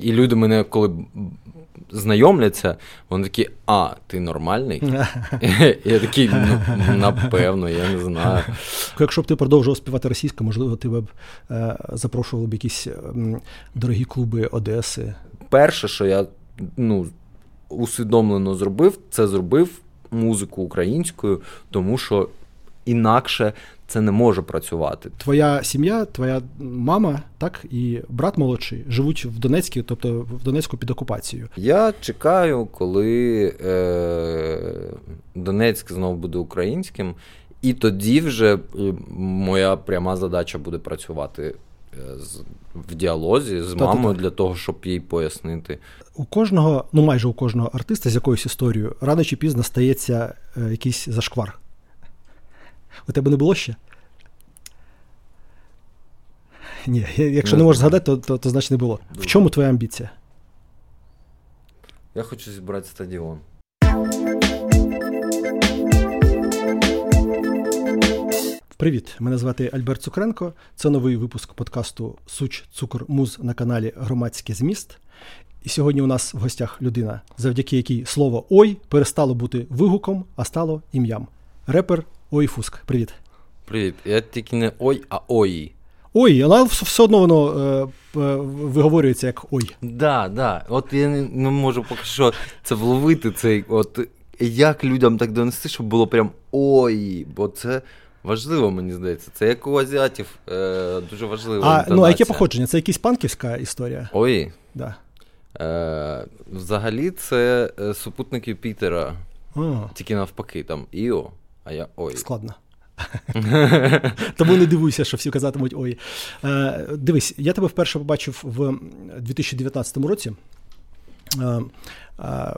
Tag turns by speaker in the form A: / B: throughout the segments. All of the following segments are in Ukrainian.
A: І люди мене, коли знайомляться, вони такі, а, ти нормальний? Я такий, ну, напевно, я не знаю.
B: Якщо б ти продовжував співати російською, можливо, ти б е, запрошував б якісь дорогі клуби Одеси.
A: Перше, що я ну, усвідомлено зробив, це зробив музику українською, тому що інакше це не може працювати.
B: Твоя сім'я, твоя мама, так і брат молодший живуть в Донецькій, тобто в Донецьку під окупацією.
A: Я чекаю, коли е, Донецьк знову буде українським, і тоді вже е, моя пряма задача буде працювати. Е, в діалозі з мамою для того, щоб їй пояснити.
B: У кожного, ну майже у кожного артиста з якоюсь історією, рано чи пізно стається е, якийсь зашквар. У тебе не було ще? Ні, якщо не, не можеш згадати, то, то, то значить не було. Дуже. В чому твоя амбіція?
A: Я хочу зібрати стадіон.
B: Привіт, мене звати Альберт Цукренко. Це новий випуск подкасту Суч Цукор Муз на каналі Громадський Зміст. І сьогодні у нас в гостях людина, завдяки якій слово Ой перестало бути вигуком, а стало ім'ям. Репер Ой Фуск. Привіт.
A: Привіт. Я тільки не ой, а ой.
B: Ой, але все одно воно е, е, виговорюється як ой.
A: Да, да. От я не, не можу поки що це вловити. цей, от Як людям так донести, щоб було прям ой, бо це. Важливо, мені здається. Це як у азіатів е, дуже важливо.
B: А ну, а яке походження? Це якась панківська історія?
A: Ой.
B: Да.
A: Е, Взагалі, це е, супутники Пітера. А. Тільки навпаки, там Іо, а я ой.
B: Складно. Тому не дивуйся, що всі казатимуть ой. Е, Дивись, я тебе вперше побачив в 2019 році. Е, е,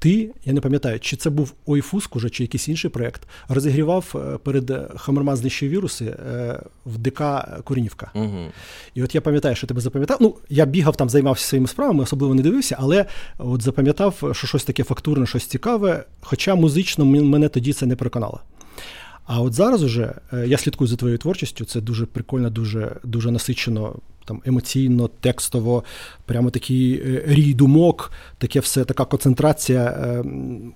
B: ти, я не пам'ятаю, чи це був Ойфуск уже, чи якийсь інший проєкт, розігрівав е, перед Хамерман знищив віруси е, в ДК Корінівка.
A: Угу.
B: І от я пам'ятаю, що тебе запам'ятав. Ну, я бігав там, займався своїми справами, особливо не дивився, але от запам'ятав, що щось таке фактурне, щось цікаве. Хоча музично мене тоді це не переконало. А от зараз уже е, я слідкую за твоєю творчістю. Це дуже прикольно, дуже дуже насичено, там емоційно, текстово, прямо такий е, рій думок, таке все, така концентрація. Е,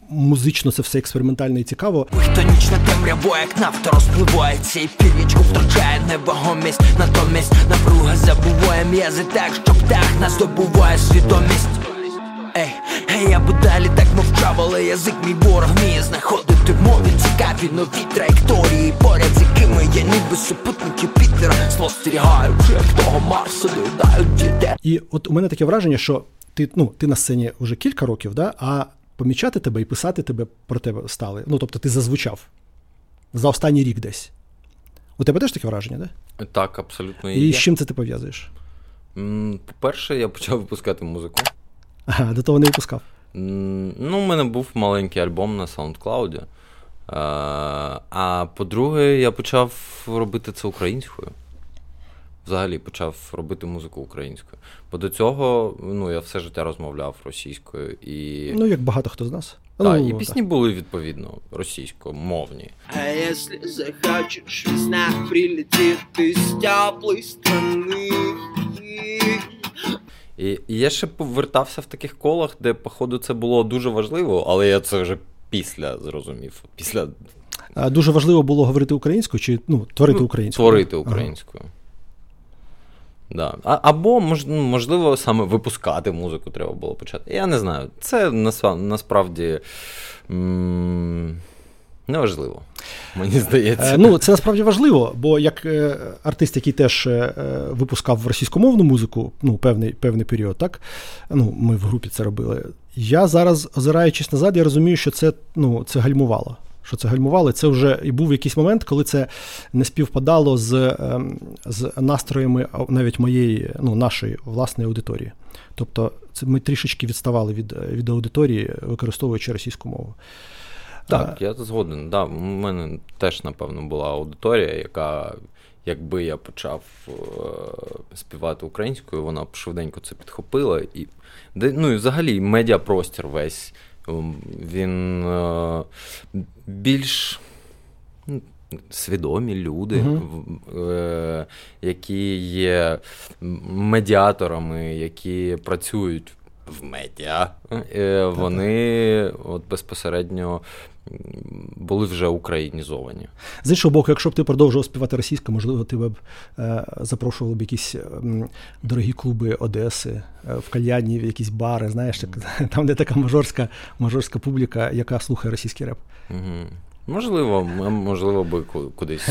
B: музично це все експериментально і цікаво. Хтонічна темряво, як нафта розпливається, і північку втрачає невагомість, натомість напруга забуває м'язи так, що птах нас здобуває свідомість. Ей, ей, я би далі так мовчав, але язик мій ворог вміє знаходити мові цікаві нові траєкторії, поряд з якими я ніби супутники Пітера спостерігаю, як того Марса доїдають дітей. І от у мене таке враження, що ти ну, ти на сцені вже кілька років, да, а помічати тебе і писати тебе про тебе стали. Ну, тобто ти зазвучав за останній рік десь. У тебе теж таке враження,
A: да? Так, абсолютно.
B: І, і з чим це ти пов'язуєш?
A: По-перше, я почав випускати музику.
B: Ага, до того не випускав.
A: Ну, у мене був маленький альбом на SoundCloud. А по-друге, я почав робити це українською. Взагалі почав робити музику українською. Бо до цього ну, я все життя розмовляв російською. і...
B: Ну, як багато хто з нас.
A: Так,
B: ну,
A: і пісні так. були відповідно російськомовні. А якщо захочеш весна прилетіти з теплої страни. І, і я ще повертався в таких колах, де, походу, це було дуже важливо, але я це вже після зрозумів. Після...
B: А Дуже важливо було говорити українською чи ну, творити ну, українською?
A: Творити українською. Ага. Да. А, Або, ну, можливо, саме випускати музику треба було почати. Я не знаю. Це насправді. М- Неважливо, мені здається.
B: Е, ну, це насправді важливо, бо як е, артист, який теж е, випускав російськомовну музику, ну, певний певний період, так ну, ми в групі це робили. Я зараз, озираючись назад, я розумію, що це ну, це гальмувало. Що це гальмувало, це вже і був якийсь момент, коли це не співпадало з ем, з настроями навіть моєї, ну, нашої власної аудиторії. Тобто, це ми трішечки відставали від, від аудиторії, використовуючи російську мову.
A: Так, я згоден. Да, У мене теж, напевно, була аудиторія, яка, якби я почав е, співати українською, вона б швиденько це підхопила. І, Ну і взагалі медіапростір весь він е, більш. Ну, свідомі люди, uh які є медіаторами, які працюють в медіа, вони от безпосередньо були вже українізовані.
B: З іншого боку, якщо б ти продовжував співати російською, можливо, ти б е, запрошував б якісь е, дорогі клуби Одеси, е, в кальянні, в якісь бари, знаєш, там, де така мажорська мажорська публіка, яка слухає російський реп.
A: Угу. Можливо, можливо, би кудись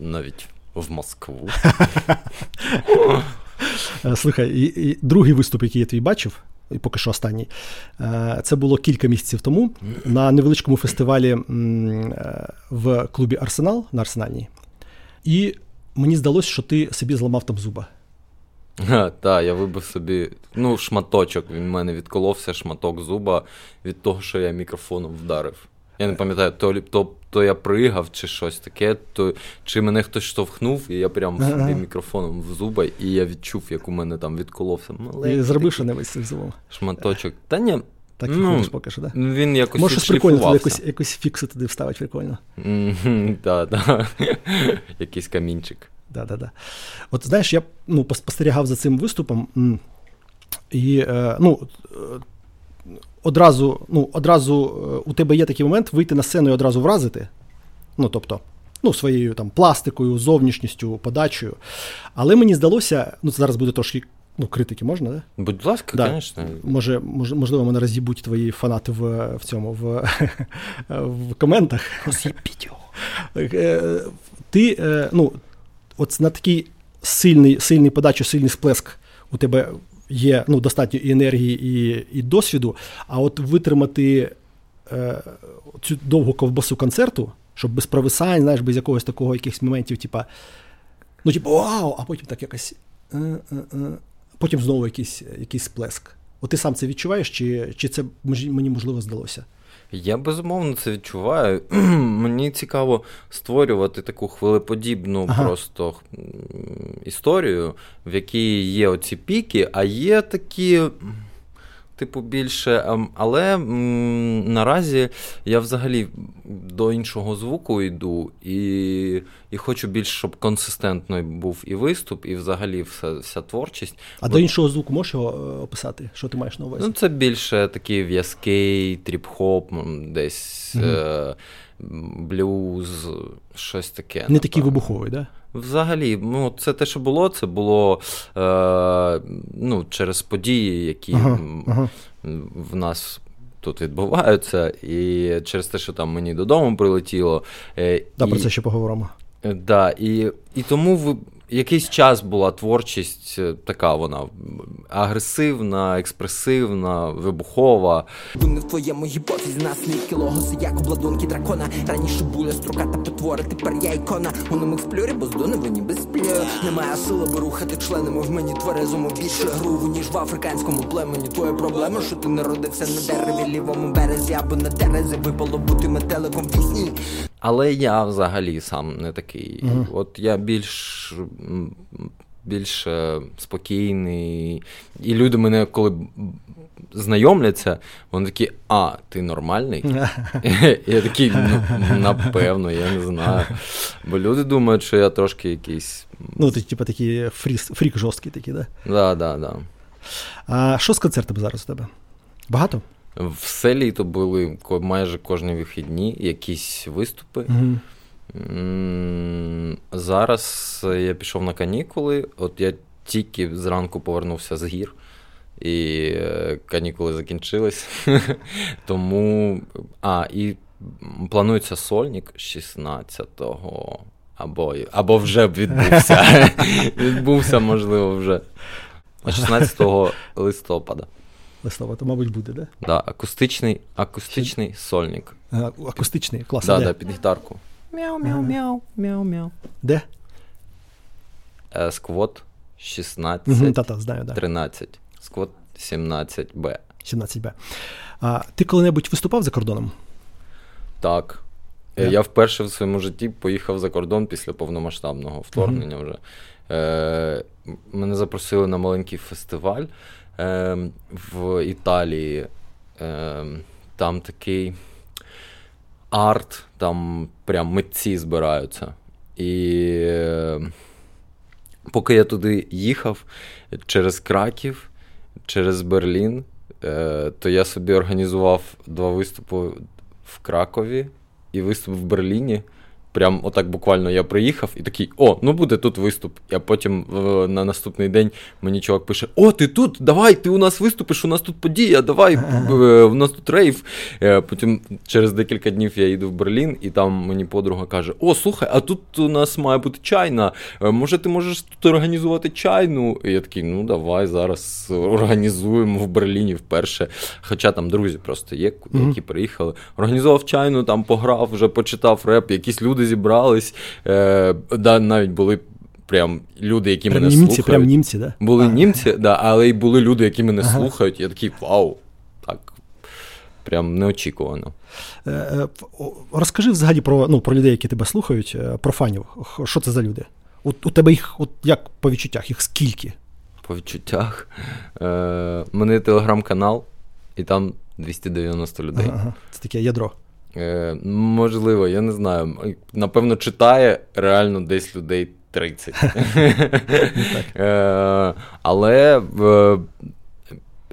A: навіть в Москву.
B: Е, слухай, і, і другий виступ, який я твій бачив, і поки що останній, е, це було кілька місяців тому на невеличкому фестивалі е, в клубі Арсенал на Арсенальній. І мені здалося, що ти собі зламав там зуба.
A: Так, я вибив собі ну, шматочок. Він в мене відколовся шматок зуба від того, що я мікрофоном вдарив. Я не пам'ятаю, то то, то я пригав чи щось таке, то чи мене хтось штовхнув, і я прям собі мікрофоном в зуба, і я відчув, як у мене там відколовся.
B: І зробив що небудь з?
A: Шматочок. Та ні.
B: Так і ну, поки що, так?
A: Да? Він якось
B: Може, прикольно, туди якось, якось фікси туди вставить прикольно.
A: Так, так. Якийсь камінчик.
B: Да, да, да. От знаєш, я ну, спостерігав за цим виступом, і е, ну, одразу ну, одразу е, у тебе є такий момент вийти на сцену і одразу вразити. Ну, тобто, ну, своєю там пластикою, зовнішністю, подачею. Але мені здалося, ну, це зараз буде трошки. Ну, критики можна, да?
A: Будь ласка,
B: да.
A: звісно.
B: Може, мож, можливо, мене роз'їбуть твої фанати в в цьому в, в коментах.
A: Роз'їбіть його.
B: Е, ти, е, ну, от на такий сильний сильний подачу, сильний сплеск у тебе є ну, достатньо і енергії, і і досвіду, а от витримати е, цю довгу ковбасу концерту, щоб без провисань, знаєш, без якогось такого якихось моментів, типа, ну, типу, вау, а потім так якось. Е, е, е, потім знову якийсь якийсь сплеск. От ти сам це відчуваєш, чи чи це мені можливо здалося?
A: Я безумовно це відчуваю. Мені цікаво створювати таку хвилеподібну ага. просто історію, в якій є оці піки, а є такі типу, більше. Ем, але м, наразі я взагалі до іншого звуку йду і і хочу більше, щоб консистентно був і виступ, і взагалі вся вся творчість.
B: А Бо... до іншого звуку можеш його е, описати? Що ти маєш на увазі?
A: Ну, це більше такий в'язкий, тріп-хоп, десь. Е- Блюз, щось таке. Не
B: такий вибуховий, так? Да?
A: Взагалі, ну, це те, що було, це було е, ну, через події, які ага, ага. в нас тут відбуваються, і через те, що там мені додому прилетіло.
B: Е, да, і, Про це ще поговоримо.
A: Е, да, І і тому якийсь час була творчість е, така вона агресивна, експресивна, вибухова. Вони в твоєму гіпофізі наслідки логоси, як обладунки дракона. Раніше буля строката потвори, тепер я ікона. У немих сплюрі, бо здони ніби сплю. Немає сили, би рухати членами в мені тверезому більше груву, ніж в африканському племені. Твоя проблема, що ти народився на дереві, лівому березі або на дерезі випало бути метеликом в пісні. Але я взагалі сам не такий. uh От я більш більш е, спокійний. І люди мене, коли знайомляться, вони такі, а, ти нормальний? Я такий, ну, напевно, я не знаю. Бо люди думають, що я трошки якийсь.
B: Ну, ти, типу, такий фрік, фрік жорсткий такий, да?
A: Так, так, так.
B: А що з концертами зараз у тебе? Багато?
A: Все літо були майже кожні вихідні якісь виступи.
B: Угу.
A: Зараз я пішов на канікули. От я тільки зранку повернувся з гір, і е, канікули закінчились. Тому. А, і планується сольник 16-го. Або або вже б відбувся. Відбувся, можливо, вже 16 листопада.
B: Листопада, мабуть, буде, да?
A: Да, акустичний акустичний сольник.
B: А, акустичний, клас.
A: Да, да, під гітарку. Мяу-мяу-мяу, мяу-мяу.
B: Де?
A: Е, сквот 16.
B: Угу, та-та, знаю, да.
A: 13. Сквот 17Б.
B: 17Б. А Ти коли-небудь виступав за кордоном?
A: Так. Yeah. Е, я вперше в своєму житті поїхав за кордон після повномасштабного вторгнення uh-huh. вже. Е, Мене запросили на маленький фестиваль е, в Італії. Е, Там такий арт, там прям митці збираються. І поки я туди їхав через Краків, через Берлін, е, то я собі організував два виступи в Кракові і виступ в Берліні. Прям отак буквально я приїхав і такий, о, ну буде тут виступ. А потім е, на наступний день мені чувак пише: О, ти тут, давай, ти у нас виступиш, у нас тут подія, давай, е, у нас тут рейв. Е, потім через декілька днів я їду в Берлін, і там мені подруга каже: О, слухай, а тут у нас має бути чайна. Може, ти можеш тут організувати чайну? І я такий, ну давай зараз організуємо в Берліні вперше. Хоча там друзі просто є, які приїхали. Організував чайну, там пограв, вже почитав реп, якісь люди зібрались. Е, да, Навіть були прям люди, які прям мене
B: німці,
A: слухають.
B: Прям німці, да?
A: Були а. німці, да, але й були люди, які мене ага. слухають. Я такий вау. Так. Прям неочікувано.
B: Е, е, розкажи взагалі про ну, про людей, які тебе слухають, е, про фанів. Що це за люди? У, у тебе їх, от як по відчуттях, їх скільки?
A: По відчуттях. Е, У мене телеграм-канал, і там 290 людей.
B: Ага, Це таке ядро.
A: Е, Можливо, я не знаю. Напевно, читає реально десь людей 30. е, Але е,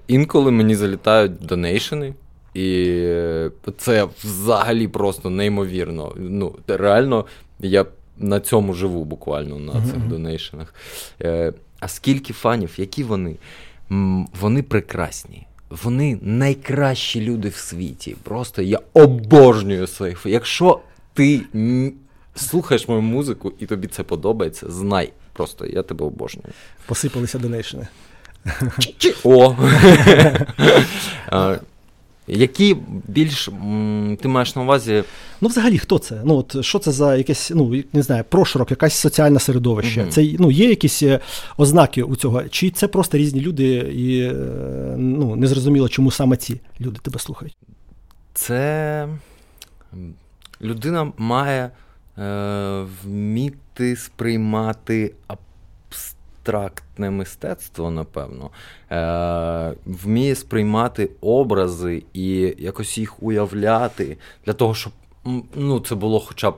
A: інколи мені залітають донейшени. І це взагалі просто неймовірно. Ну, Реально, я на цьому живу буквально на цих uh-huh. донейшенах. Е, А скільки фанів, які вони? Вони прекрасні. Вони найкращі люди в світі. Просто я обожнюю своїх. Якщо ти слухаєш мою музику і тобі це подобається, знай. Просто я тебе обожнюю.
B: Посипалися донейшини.
A: О! Які більш ти маєш на увазі?
B: Ну, взагалі, хто це? Ну, от що це за якесь, ну не знаю, проширок, якесь соціальне середовище? uh Це ну, є якісь е, ознаки у цього? Чи це просто різні люди, і е, ну, незрозуміло, чому саме ці люди тебе слухають?
A: Це людина має е, вміти сприймати абстрактне мистецтво, напевно, е, вміє сприймати образи і якось їх уявляти для того, щоб ну, це було хоча б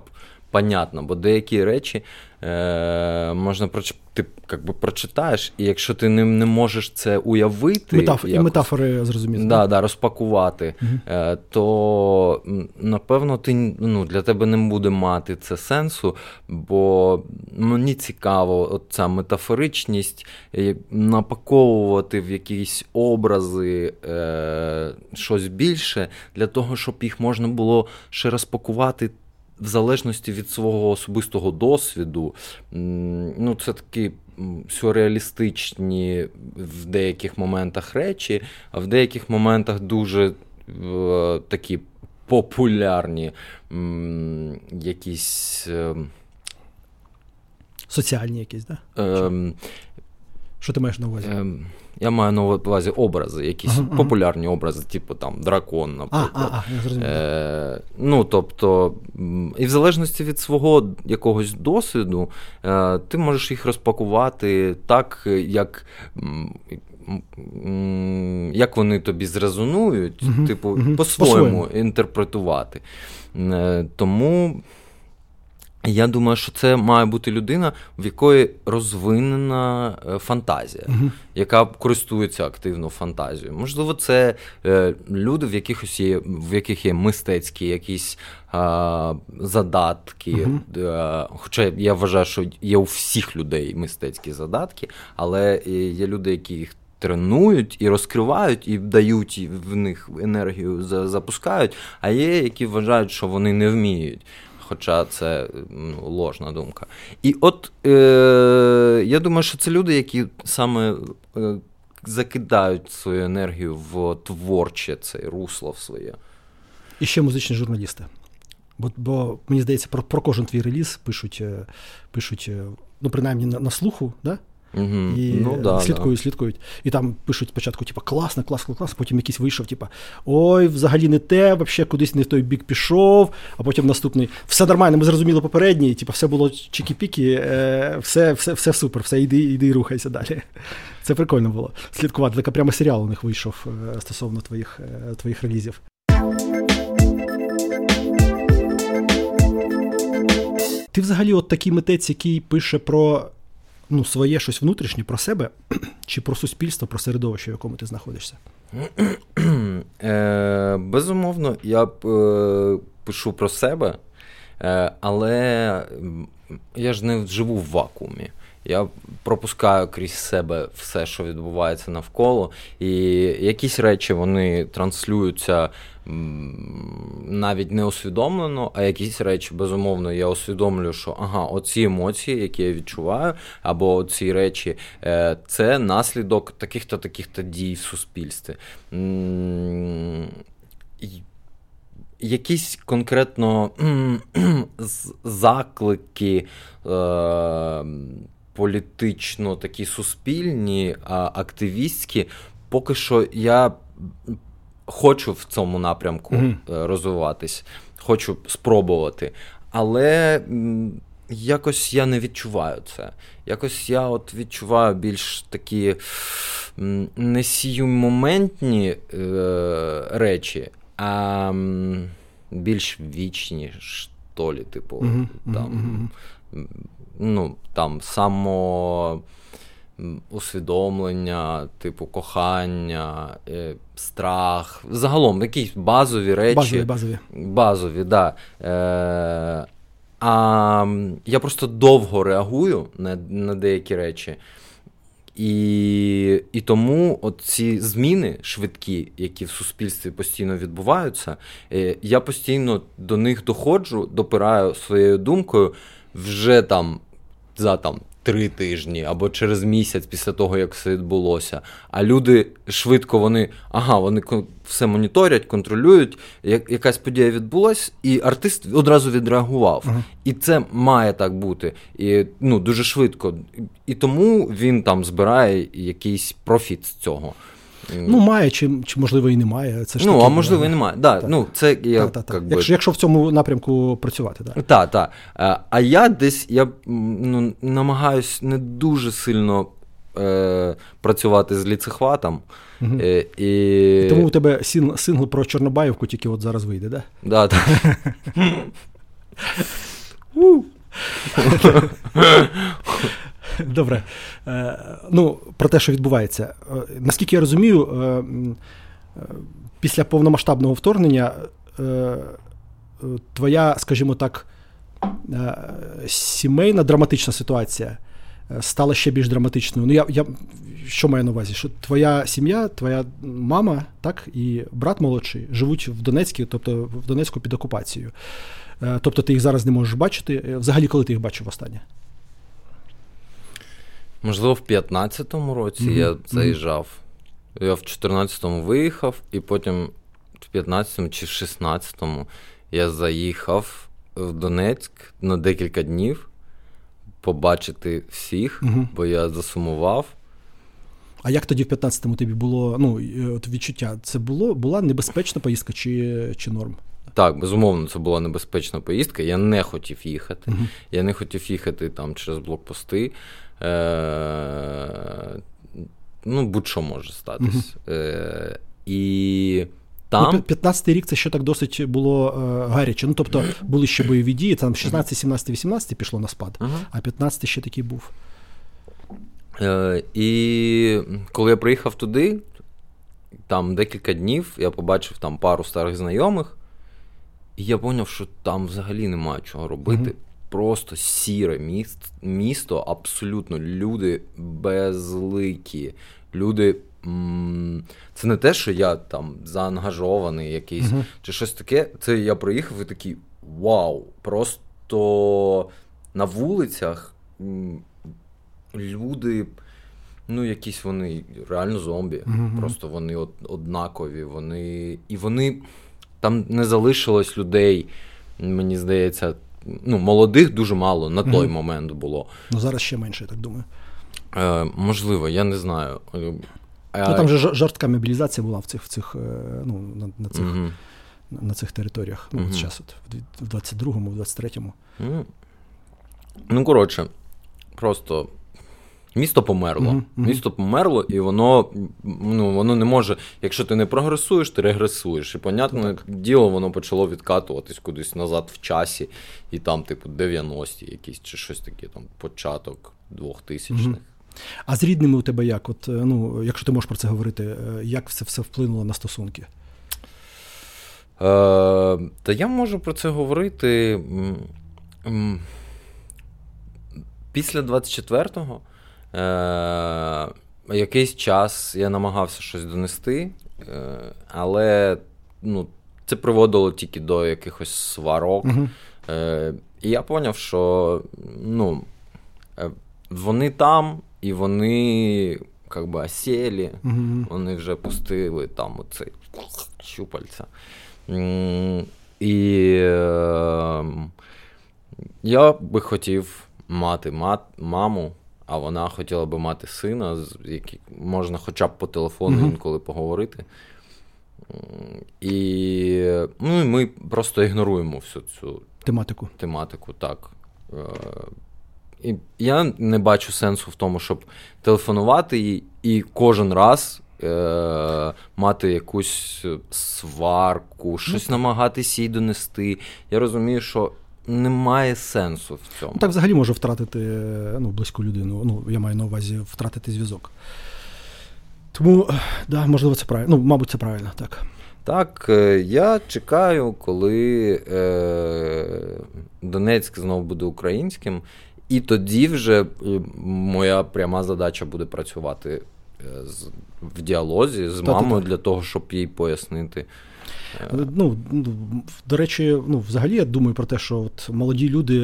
A: понятно, бо деякі речі е, можна ти якби прочитаєш, і якщо ти не не можеш це уявити,
B: Метаф... якось, і метафори зрозуміти.
A: Да, да, розпакувати, угу. е, то напевно ти ну, для тебе не буде мати це сенсу, бо мені цікаво ця метафоричність, напаковувати в якісь образи е, щось більше, для того, щоб їх можна було ще розпакувати в залежності від свого особистого досвіду, ну, це такі сюрреалістичні в деяких моментах речі, а в деяких моментах дуже е, такі популярні якісь. Е,
B: Соціальні якісь, так? Да? Е, Що ти маєш на увазі? Е,
A: я маю на увазі образи, якісь uh-huh, популярні образи, типу там дракон, наприклад. А, а, е, Ну, тобто, і в залежності від свого якогось досвіду, е, ти можеш їх розпакувати так, як. Як вони тобі зрезонують, uh-huh, типу, uh-huh, по-своєму, по-своєму інтерпретувати. Е, тому я думаю, що це має бути людина, в якої розвинена е, фантазія, uh яка користується активно фантазією. Можливо, це е, люди, в якихось є, в яких є мистецькі якісь а, задатки. uh Хоча я вважаю, що є у всіх людей мистецькі задатки, але є люди, які їх. Тренують і розкривають, і дають в них енергію запускають, а є, які вважають, що вони не вміють хоча це ну, ложна думка. І от е, я думаю, що це люди, які саме е, закидають свою енергію в творче це русло в своє.
B: І ще музичні журналісти. Бо бо мені здається, про про кожен твій реліз пишуть, е, пишуть е, ну, принаймні на, на слуху, да?
A: Угу. І
B: ну, да, слідкують, да. слідкують. І там пишуть спочатку, типу, класно, класно, класно, потім якийсь вийшов, типу, ой, взагалі не те, взагалі кудись не в той бік пішов, а потім наступний. Все нормально, ми зрозуміли попередній, типу, все було чікі-пікі, е, все все, все супер, все, йди, йди і рухайся далі. Це прикольно було. Слідкувати. Така прямо серіал у них вийшов е, стосовно твоїх, е, твоїх релізів. ти взагалі от такий митець, який пише про ну, своє щось внутрішнє, про себе, чи про суспільство, про середовище, в якому ти знаходишся?
A: Е, Безумовно, я е, пишу про себе, е, але я ж не живу в вакуумі. Я пропускаю крізь себе все, що відбувається навколо, і якісь речі вони транслюються навіть не усвідомлено, а якісь речі, безумовно, я усвідомлюю, що ага, оці емоції, які я відчуваю, або ці речі, е, це наслідок таких-то таких-то дій в суспільстві. Якісь конкретно заклики. Е, політично такі суспільні, активістські, поки що я хочу в цьому напрямку mm розвиватись, хочу спробувати. Але якось я не відчуваю це. Якось я от відчуваю більш такі не сіюмоментні е, речі, а більш вічні, що лі, типу, mm-hmm. там. Mm-hmm ну, там само усвідомлення, типу кохання, е, страх. Загалом якісь базові речі.
B: Базові, базові.
A: Базові, да. Е, А я просто довго реагую на, на деякі речі. І і тому от ці зміни швидкі, які в суспільстві постійно відбуваються, е, я постійно до них доходжу, допираю своєю думкою вже там за там три тижні або через місяць після того, як все відбулося. А люди швидко вони ага, вони все моніторять, контролюють. Як якась подія відбулась, і артист одразу відреагував. uh І це має так бути. І ну дуже швидко. І тому він там збирає якийсь профіт з цього.
B: Ну, має, чи чи можливо і немає. Це ж
A: Ну,
B: таки,
A: а можливо, і немає. Да, так. Ну, це я,
B: так, так, якщо, якщо в цьому напрямку працювати, так.
A: Так, так. Е, а я десь я ну, намагаюсь не дуже сильно е, працювати з ліцехватом. Угу. Е, і...
B: і... Тому у тебе сингл про Чорнобаївку тільки от зараз вийде, так?
A: Да, так.
B: Добре. Е, ну, Про те, що відбувається. Е, наскільки я розумію, е, після повномасштабного вторгнення твоя, скажімо так, сімейна драматична ситуація стала ще більш драматичною. Ну, я, я що маю на увазі? Що твоя сім'я, твоя мама, так, і брат молодший живуть в Донецькій, тобто в Донецьку під окупацією. Тобто ти їх зараз не можеш бачити. Взагалі, коли ти їх бачив останнє?
A: Можливо, в 15-му році mm-hmm. я заїжджав. Я в 14-му виїхав, і потім в 15-му чи в 16-му я заїхав в Донецьк на декілька днів побачити всіх, mm-hmm. бо я засумував.
B: А як тоді в 15-му тобі було ну, от відчуття? Це було, була небезпечна поїздка чи чи норм?
A: Так, безумовно, це була небезпечна поїздка. Я не хотів їхати. Uh-huh. Я не хотів їхати там через блокпости. Е, Ну, будь-що може статись. Uh-huh. Е, І там... Ну,
B: 15-й рік це ще так досить було е, гаряче. Ну, тобто були ще бойові дії, там 16, 17, 18 пішло на спад, uh-huh. а 15 ще такий був.
A: Е, І коли я приїхав туди, там декілька днів я побачив там пару старих знайомих, і я зрозумів, що там взагалі немає чого робити. Uh-huh просто сіре місто, місто, абсолютно люди безликі. Люди. Це не те, що я там заангажований якийсь uh-huh. чи щось таке. Це я проїхав і такий вау! Просто на вулицях люди, ну, якісь вони реально зомбі. Uh-huh. Просто вони однакові. Вони. І вони там не залишилось людей, мені здається, ну, молодих дуже мало на той mm момент було.
B: Ну зараз ще менше, я так думаю.
A: Е, Можливо, я не знаю. Е,
B: ну, Там же жорстка мобілізація була в цих в цих, е, ну, на, на цих mm на цих територіях. Ну, mm зараз от, в 22-му, в 23-му.
A: Ну, коротше, просто Місто померло. Uh-huh. Місто померло, і воно ну, воно не може, якщо ти не прогресуєш, ти регресуєш. І, понятне так. діло, воно почало відкатуватись кудись назад в часі, і там, типу, 90-ті якісь чи щось таке, там, початок 2000-х. Uh-huh.
B: А з рідними у тебе як? От, ну, Якщо ти можеш про це говорити, е, як це все вплинуло на стосунки? Е,
A: Та я можу про це говорити. Після 24-го е, якийсь час я намагався щось донести, е, але ну, це приводило тільки до якихось сварок. uh Е, І я зрозумів, що ну, е, вони там, і вони як би осілі, uh вони вже пустили там оцей щупальця. І е, я би хотів мати мат, маму, а вона хотіла би мати сина, з яким можна хоча б по телефону mm-hmm. інколи поговорити. І ну, ми просто ігноруємо всю цю
B: тематику.
A: тематику так. Е, і Я не бачу сенсу в тому, щоб телефонувати і, і кожен раз е, мати якусь сварку, щось ну, намагатися їй донести. Я розумію, що немає сенсу в цьому.
B: Ну, Так взагалі може втратити ну, близьку людину. Ну, я маю на увазі втратити зв'язок. Тому, да, можливо, це правильно. Ну, мабуть, це правильно, так.
A: Так, е, я чекаю, коли е, Донецьк знову буде українським, і тоді вже е, моя пряма задача буде працювати е, з, в діалозі з мамою для того, щоб їй пояснити.
B: Ну, До речі, ну, взагалі я думаю про те, що от молоді люди,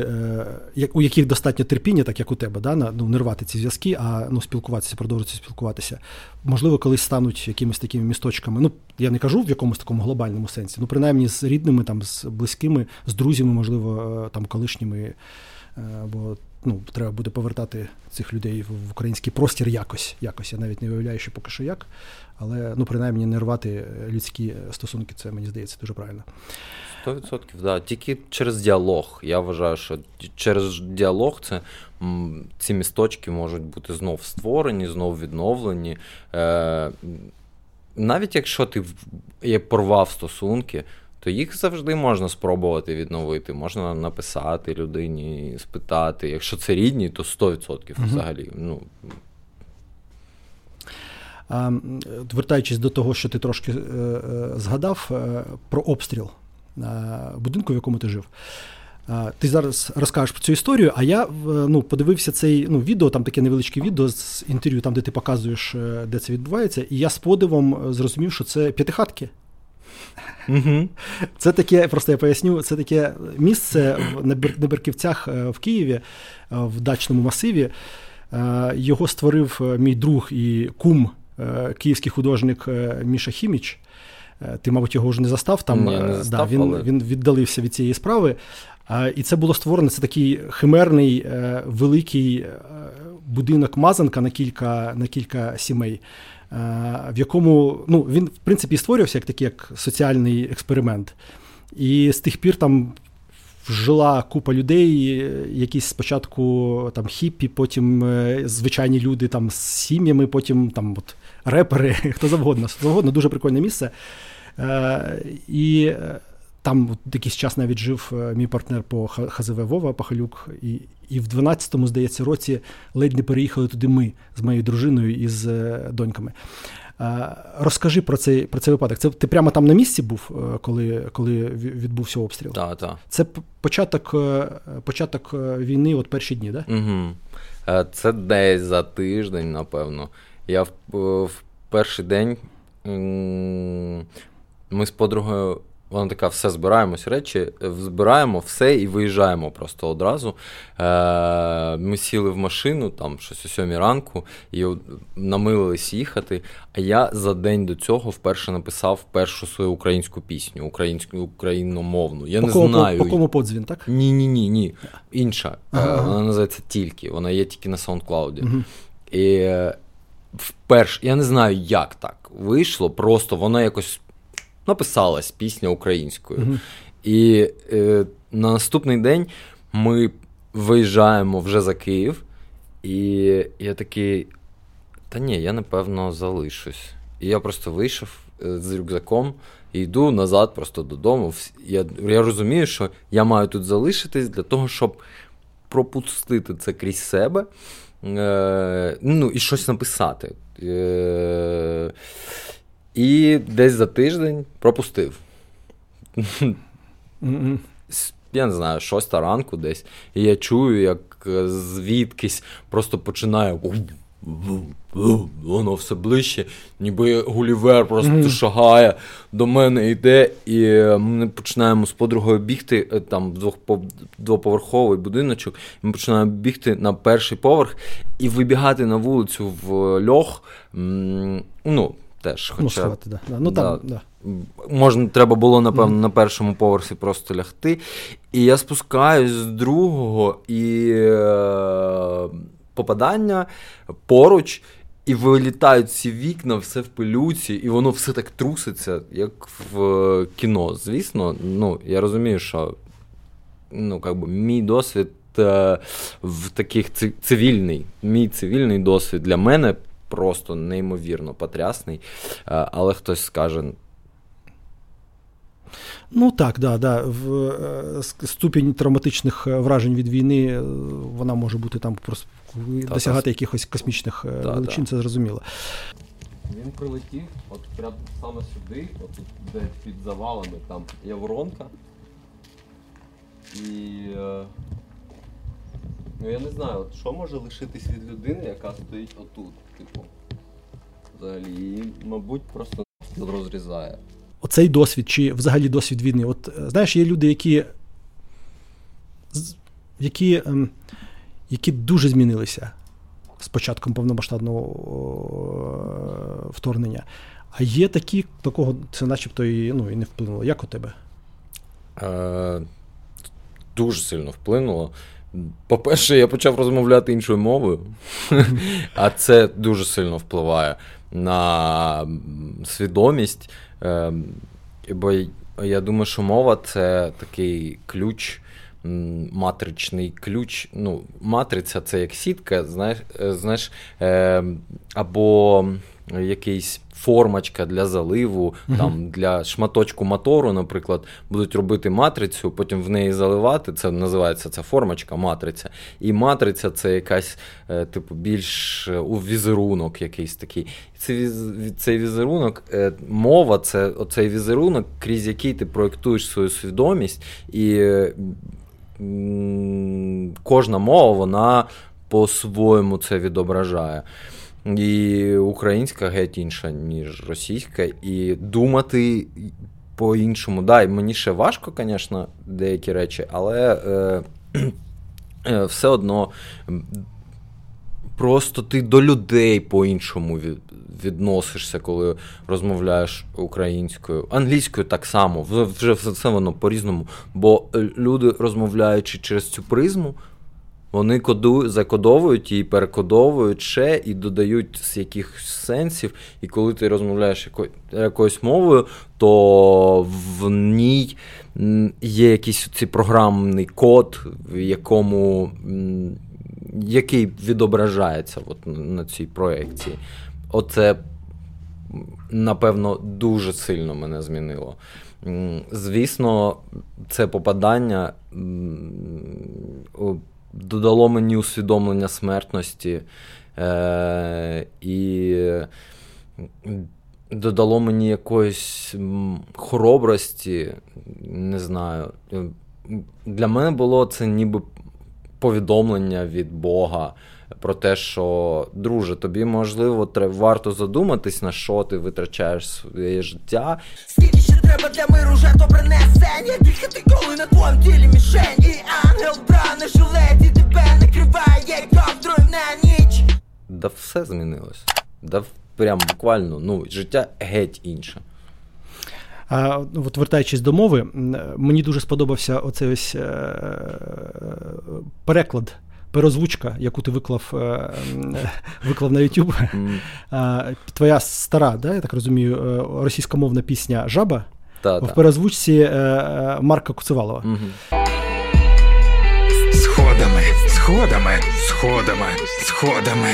B: е, у яких достатньо терпіння, так як у тебе, да, ну, не рвати ці зв'язки, а ну, спілкуватися, продовжувати спілкуватися, можливо, колись стануть якимись такими місточками. Ну, я не кажу в якомусь такому глобальному сенсі, ну, принаймні з рідними, там, з близькими, з друзями, можливо, е, там, колишніми. Е, бо ну, треба буде повертати цих людей в український простір якось. якось. Я навіть не уявляю, що поки що як. Але ну, принаймні не рвати людські стосунки, це мені здається дуже правильно.
A: Сто відсотків, да. Тільки через діалог. Я вважаю, що через діалог це ці місточки можуть бути знов створені, знов відновлені. Е, Навіть якщо ти порвав стосунки, то їх завжди можна спробувати відновити. Можна написати людині, спитати. Якщо це рідні, то 100% взагалі. Ну,
B: Вертаючись до того, що ти трошки е, е, згадав е, про обстріл будинку, в якому ти жив. Ти зараз розкажеш про цю історію, а я ну, подивився цей ну, відео, там таке невеличке відео з інтерв'ю, там, де ти показуєш, де це відбувається, і я з подивом зрозумів, що це п'ятихатки. Угу. Це таке, просто я поясню, це таке місце на Берківцях в Києві, в дачному масиві. Його створив мій друг і кум Е, київський художник е, Міша Хіміч. Е, ти, мабуть, його вже не застав там.
A: Ні, не застав,
B: да, Він він віддалився від цієї справи. І це було створено це такий химерний великий будинок Мазанка на кілька на кілька сімей, в якому ну, він, в принципі, створювався як такий як соціальний експеримент. І з тих пір там жила купа людей, якісь спочатку там хіппі, потім звичайні люди там з сім'ями, потім там от репери, хто завгодно. Завгодно дуже прикольне місце. Е, І е, там от якийсь час навіть жив е, мій партнер по ХЗВ Вова Пахалюк. І і в 12-му, здається, році ледь не переїхали туди ми з моєю дружиною і з е, доньками. Розкажи про цей про цей випадок. Це ти прямо там на місці був, коли коли відбувся обстріл?
A: Так, так.
B: Це початок початок війни, от перші дні, так?
A: Да? Угу. Це десь за тиждень, напевно. Я в, в перший день ми з подругою. Вона така, все збираємось речі, збираємо все і виїжджаємо просто одразу. Е, Ми сіли в машину, там щось о сьомій ранку, і намилились їхати. А я за день до цього вперше написав першу свою українську пісню, українську україномовну. Я
B: по
A: не
B: кому,
A: знаю.
B: По, по кому подзвін, так?
A: Ні, ні, ні, ні. Інша. Ага. Е, вона називається тільки. Вона є тільки на SoundCloud. Угу. І вперше, я не знаю, як так вийшло, просто вона якось написалась пісня українською. Mm-hmm. І е, на наступний день ми виїжджаємо вже за Київ, І я такий. Та ні, я напевно залишусь. І я просто вийшов е, з рюкзаком і йду назад просто додому. Я я розумію, що я маю тут залишитись для того, щоб пропустити це крізь себе е, ну, і щось написати. Е, І десь за тиждень пропустив. Я не знаю, шоста ранку десь. І я чую, як е, звідкись просто починає воно все ближче, ніби Гулівер просто mm-hmm. шагає до мене йде, і ми починаємо з подругою бігти. Е, там двоповерховий будиночок. Ми починаємо бігти на перший поверх і вибігати на вулицю в льох. Ну, теж,
B: хоча, ну, сховати, да. Ну, там, да.
A: Можна, треба було, напевно, mm-hmm. на першому поверсі просто лягти. І я спускаюсь з другого і. Е- попадання поруч, і вилітають ці вікна, все в пилюці, і воно все так труситься, як в кіно. Звісно, ну, я розумію, що ну, как би, мій досвід е, в таких цивільний, мій цивільний досвід для мене просто неймовірно потрясний. Е, але хтось скаже,
B: Ну так, да, да. В, е, ступінь травматичних е, вражень від війни вона може бути там просто та, досягати та, якихось космічних та, величин, це зрозуміло.
A: Він прилетів, от прямо саме сюди, от де під завалами, там є воронка. І ну я не знаю, от що може лишитись від людини, яка стоїть отут, типу. Взагалі, і, мабуть, просто розрізає
B: оцей досвід, чи взагалі досвід війни. От е, знаєш, є люди, які які, ем, які дуже змінилися з початком повномасштабного вторгнення. А є такі, такого це начебто і ну, і не вплинуло. Як у тебе?
A: Е, Дуже сильно вплинуло. По-перше, я почав розмовляти іншою мовою, а це дуже сильно впливає на свідомість. Ем, бо я думаю, що мова це такий ключ, матричний ключ. Ну, Матриця це як сітка, знаєш, е, знаєш ем, або якийсь формочка для заливу, uh-huh. там для шматочку мотору, наприклад, будуть робити матрицю, потім в неї заливати. Це називається ця формочка, матриця. І матриця це якась, е, типу, більш е, у візерунок якийсь такий. Цей, цей візерунок, е, мова це оцей візерунок, крізь який ти проєктуєш свою свідомість, і кожна мова, вона по-своєму це відображає. І українська геть інша, ніж російська, і думати по-іншому. Да, мені ще важко, звісно, деякі речі, але е, е, все одно просто ти до людей по-іншому відносишся, коли розмовляєш українською, англійською так само, вже все воно по-різному. Бо е, люди, розмовляючи через цю призму, вони коду, закодовують і перекодовують ще і додають з якихось сенсів. І коли ти розмовляєш яко, якоюсь мовою, то в ній є якийсь цей програмний код, в якому який відображається от на цій проєкції. Оце, напевно, дуже сильно мене змінило. Звісно, це попадання додало мені усвідомлення смертності е, і додало мені якоїсь хоробрості, не знаю. Для мене було це ніби повідомлення від Бога. Про те, що, друже, тобі можливо варто задуматись, на що ти витрачаєш своє життя. Треба для миру жертва принесення, тільки ти коли на твоєму тілі мішень, і ангел бране жилеті тебе накриває ковдрою на ніч. Да все змінилось. Да прям буквально ну, життя геть інше.
B: А, от Вертаючись до мови, мені дуже сподобався оцей ось е, переклад. Переозвучка, яку ти виклав е, виклав на YouTube. Mm. Твоя стара, да, я так розумію, е, російськомовна пісня Жаба та, в переозвучці Марка Куцевалова. Mm-hmm.
C: сходами, сходами, сходами, сходами.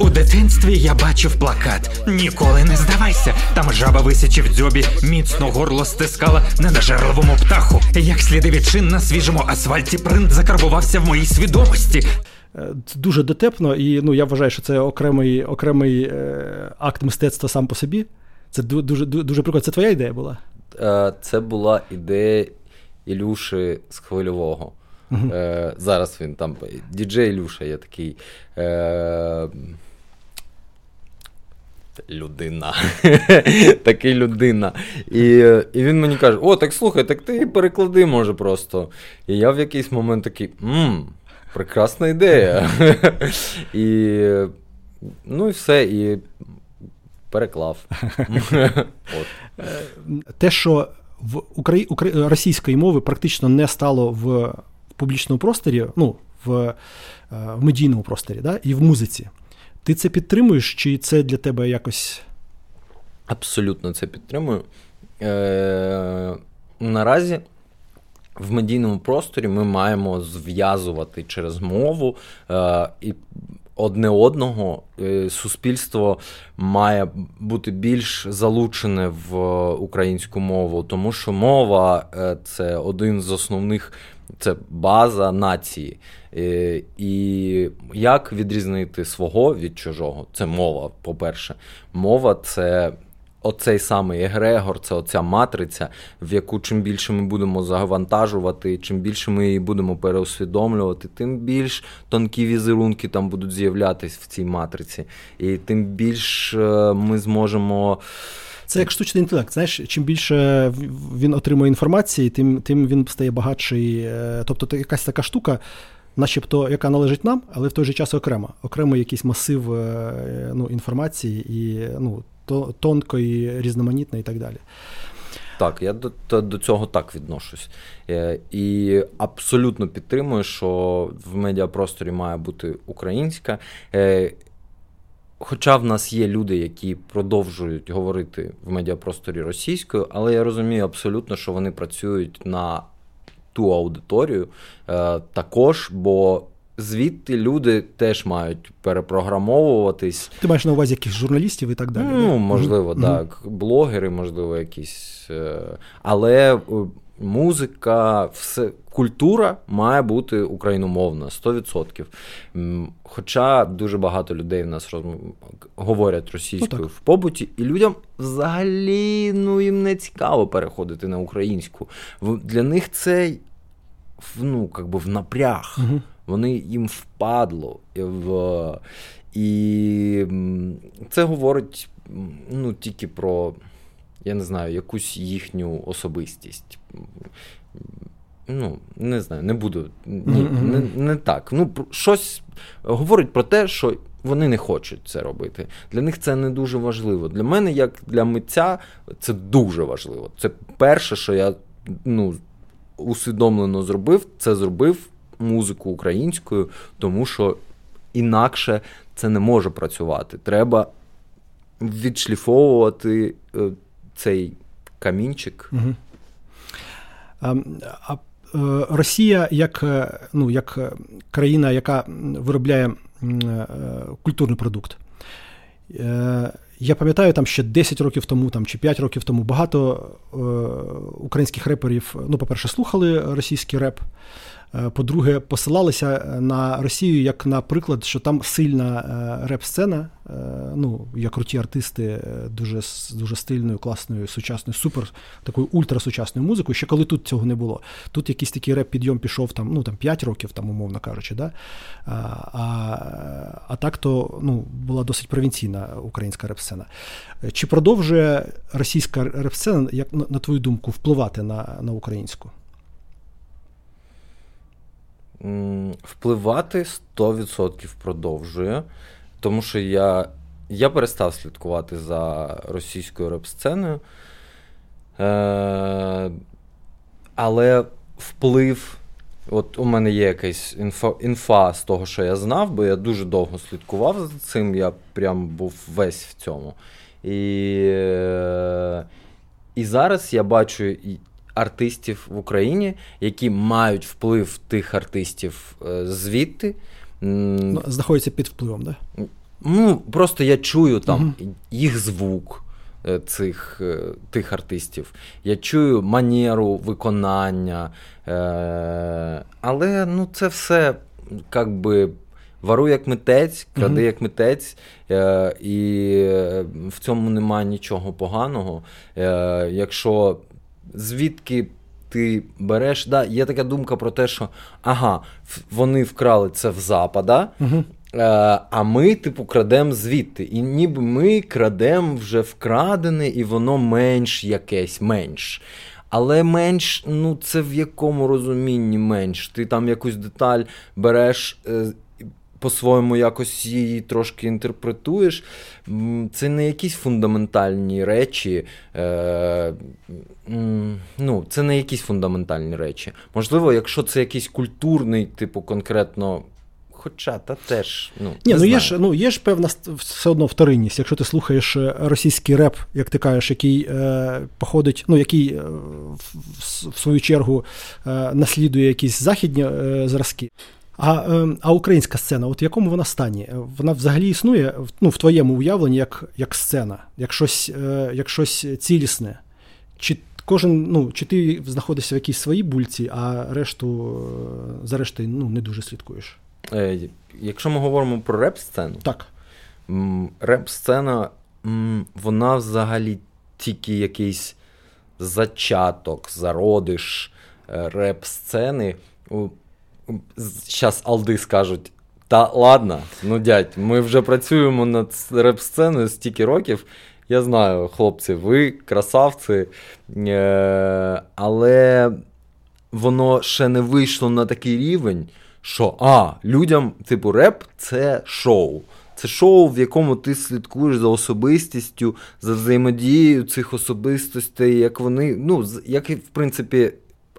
C: У дитинстві я бачив плакат. Ніколи не здавайся. Там жаба висячи в дзьобі, міцно горло стискала ненажерливому птаху. Як сліди відчин на свіжому асфальті принт закарбувався в моїй свідомості.
B: Е, це дуже дотепно, і ну, я вважаю, що це окремий окремий е, акт мистецтва сам по собі. Це дуже дуже прикольно. Це твоя ідея була?
A: Е, це була ідея Ілюші з хвильового. Е, Зараз він там. Діджей Ілюша є такий. Е, Людина. Такий людина. І і він мені каже: О, так слухай, так ти переклади, може, просто. І я в якийсь момент такий. мм, Прекрасна ідея. І ну і все, і переклав.
B: От. Те, що в Украї... російської мови практично не стало в публічному просторі, ну, в е, в медійному просторі, да? і в музиці. Ти це підтримуєш, чи це для тебе якось.
A: Абсолютно це підтримую. Е, Наразі в медійному просторі ми маємо зв'язувати через мову е, і одне одного. Е, суспільство має бути більш залучене в українську мову, тому що мова е, це один з основних. Це база нації. Е, і як відрізнити свого від чужого? Це мова, по-перше. Мова це оцей самий егрегор, це оця матриця, в яку чим більше ми будемо завантажувати, чим більше ми її будемо переусвідомлювати, тим більш тонкі візерунки там будуть з'являтися в цій матриці. І тим більш е, ми зможемо.
B: Це як штучний інтелект. Знаєш, чим більше він отримує інформації, тим тим він стає багатший. Е, тобто, якась така штука, начебто, яка належить нам, але в той же час окремо. Окремо якийсь масив е, ну, інформації і ну, тонко і різноманітно і так далі.
A: Так, я до до цього так відношусь. Е, і абсолютно підтримую, що в медіапросторі має бути українська. Е, хоча в нас є люди, які продовжують говорити в медіапросторі російською, але я розумію абсолютно, що вони працюють на ту аудиторію е, також, бо Звідти люди теж мають перепрограмовуватись.
B: Ти маєш на увазі якихось журналістів і так далі?
A: Ну, можливо, mm-hmm. так. Блогери, можливо, якісь. Е, але е, музика, все, культура має бути україномовна 100%. Хоча дуже багато людей в нас роз... говорять російською ну, в побуті, і людям взагалі ну, їм не цікаво переходити на українську. Для них це ну, как би в напряг. Mm-hmm вони їм впадло. В... І це говорить ну, тільки про, я не знаю, якусь їхню особистість. Ну, не знаю, не буду. Ні, не, не так. Ну, щось говорить про те, що вони не хочуть це робити. Для них це не дуже важливо. Для мене, як для митця, це дуже важливо. Це перше, що я ну, усвідомлено зробив, це зробив музику українською, тому що інакше це не може працювати. Треба відшліфовувати е, цей камінчик.
B: Угу. А, а Росія як е, ну, як країна, яка виробляє е, культурний продукт. Я пам'ятаю, там ще 10 років тому там, чи 5 років тому багато е, українських реперів, ну, по-перше, слухали російський реп. Е, по-друге, посилалися на Росію як на приклад, що там сильна е, реп-сцена. Е, ну, є круті артисти дуже дуже стильною, класною, сучасною, супер такою ультрасучасною музикою. Ще коли тут цього не було. Тут якийсь такий реп-підйом пішов там, ну там 5 років, там, умовно кажучи. Да? А а так то ну, була досить провінційна українська реп-сцена. Чи продовжує російська реп-сцена, як на твою думку, впливати на, на українську?
A: Впливати 100% продовжує, тому що я я перестав слідкувати за російською реп-сценою. Е, Але вплив, от у мене є якась інфа, інфа з того, що я знав, бо я дуже довго слідкував за цим, я прям був весь в цьому. І, І зараз я бачу артистів в Україні, які мають вплив тих артистів е, звідти.
B: Ну, знаходяться під впливом, да?
A: Ну, Просто я чую там угу. їх звук е, цих е, тих артистів. Я чую манеру виконання. Але ну, це все як би. Вару як митець, кради uh-huh. як митець, е, і в цьому немає нічого поганого. Е, Якщо звідки ти береш, да, є така думка про те, що ага, вони вкрали це в Запада, е, а ми, типу, крадемо звідти. І ніби ми крадемо вже вкрадене, і воно менш якесь менш. Але менш, ну це в якому розумінні менш. Ти там якусь деталь береш е, по-своєму якось її трошки інтерпретуєш. Це не якісь фундаментальні речі. Е, ну, Це не якісь фундаментальні речі. Можливо, якщо це якийсь культурний, типу, конкретно. Хоча та теж ну
B: Ні,
A: не
B: ну є ж ну є ж певна все одно вторинність. Якщо ти слухаєш е, російський реп, як ти кажеш, який е, походить, ну який е, в, в свою чергу е, наслідує якісь західні е, зразки. А ем, а українська сцена, от в якому вона стані? Вона взагалі існує ну, в твоєму уявленні як як сцена, як щось е, як щось цілісне? Чи кожен, ну, чи ти знаходишся в якійсь своїй бульці, а решту е, за рештою ну, не дуже слідкуєш?
A: Е, Якщо ми говоримо про реп-сцену,
B: так.
A: реп-сцена, вона взагалі тільки якийсь зачаток, зародиш е, реп-сцени. Зараз Алди скажуть: та ладно, ну дядь, ми вже працюємо над реп-сценою стільки років. Я знаю, хлопці, ви красавці, е- але воно ще не вийшло на такий рівень, що а, людям, типу, реп це шоу. Це шоу, в якому ти слідкуєш за особистістю, за взаємодією цих особистостей, як вони, ну, як і в принципі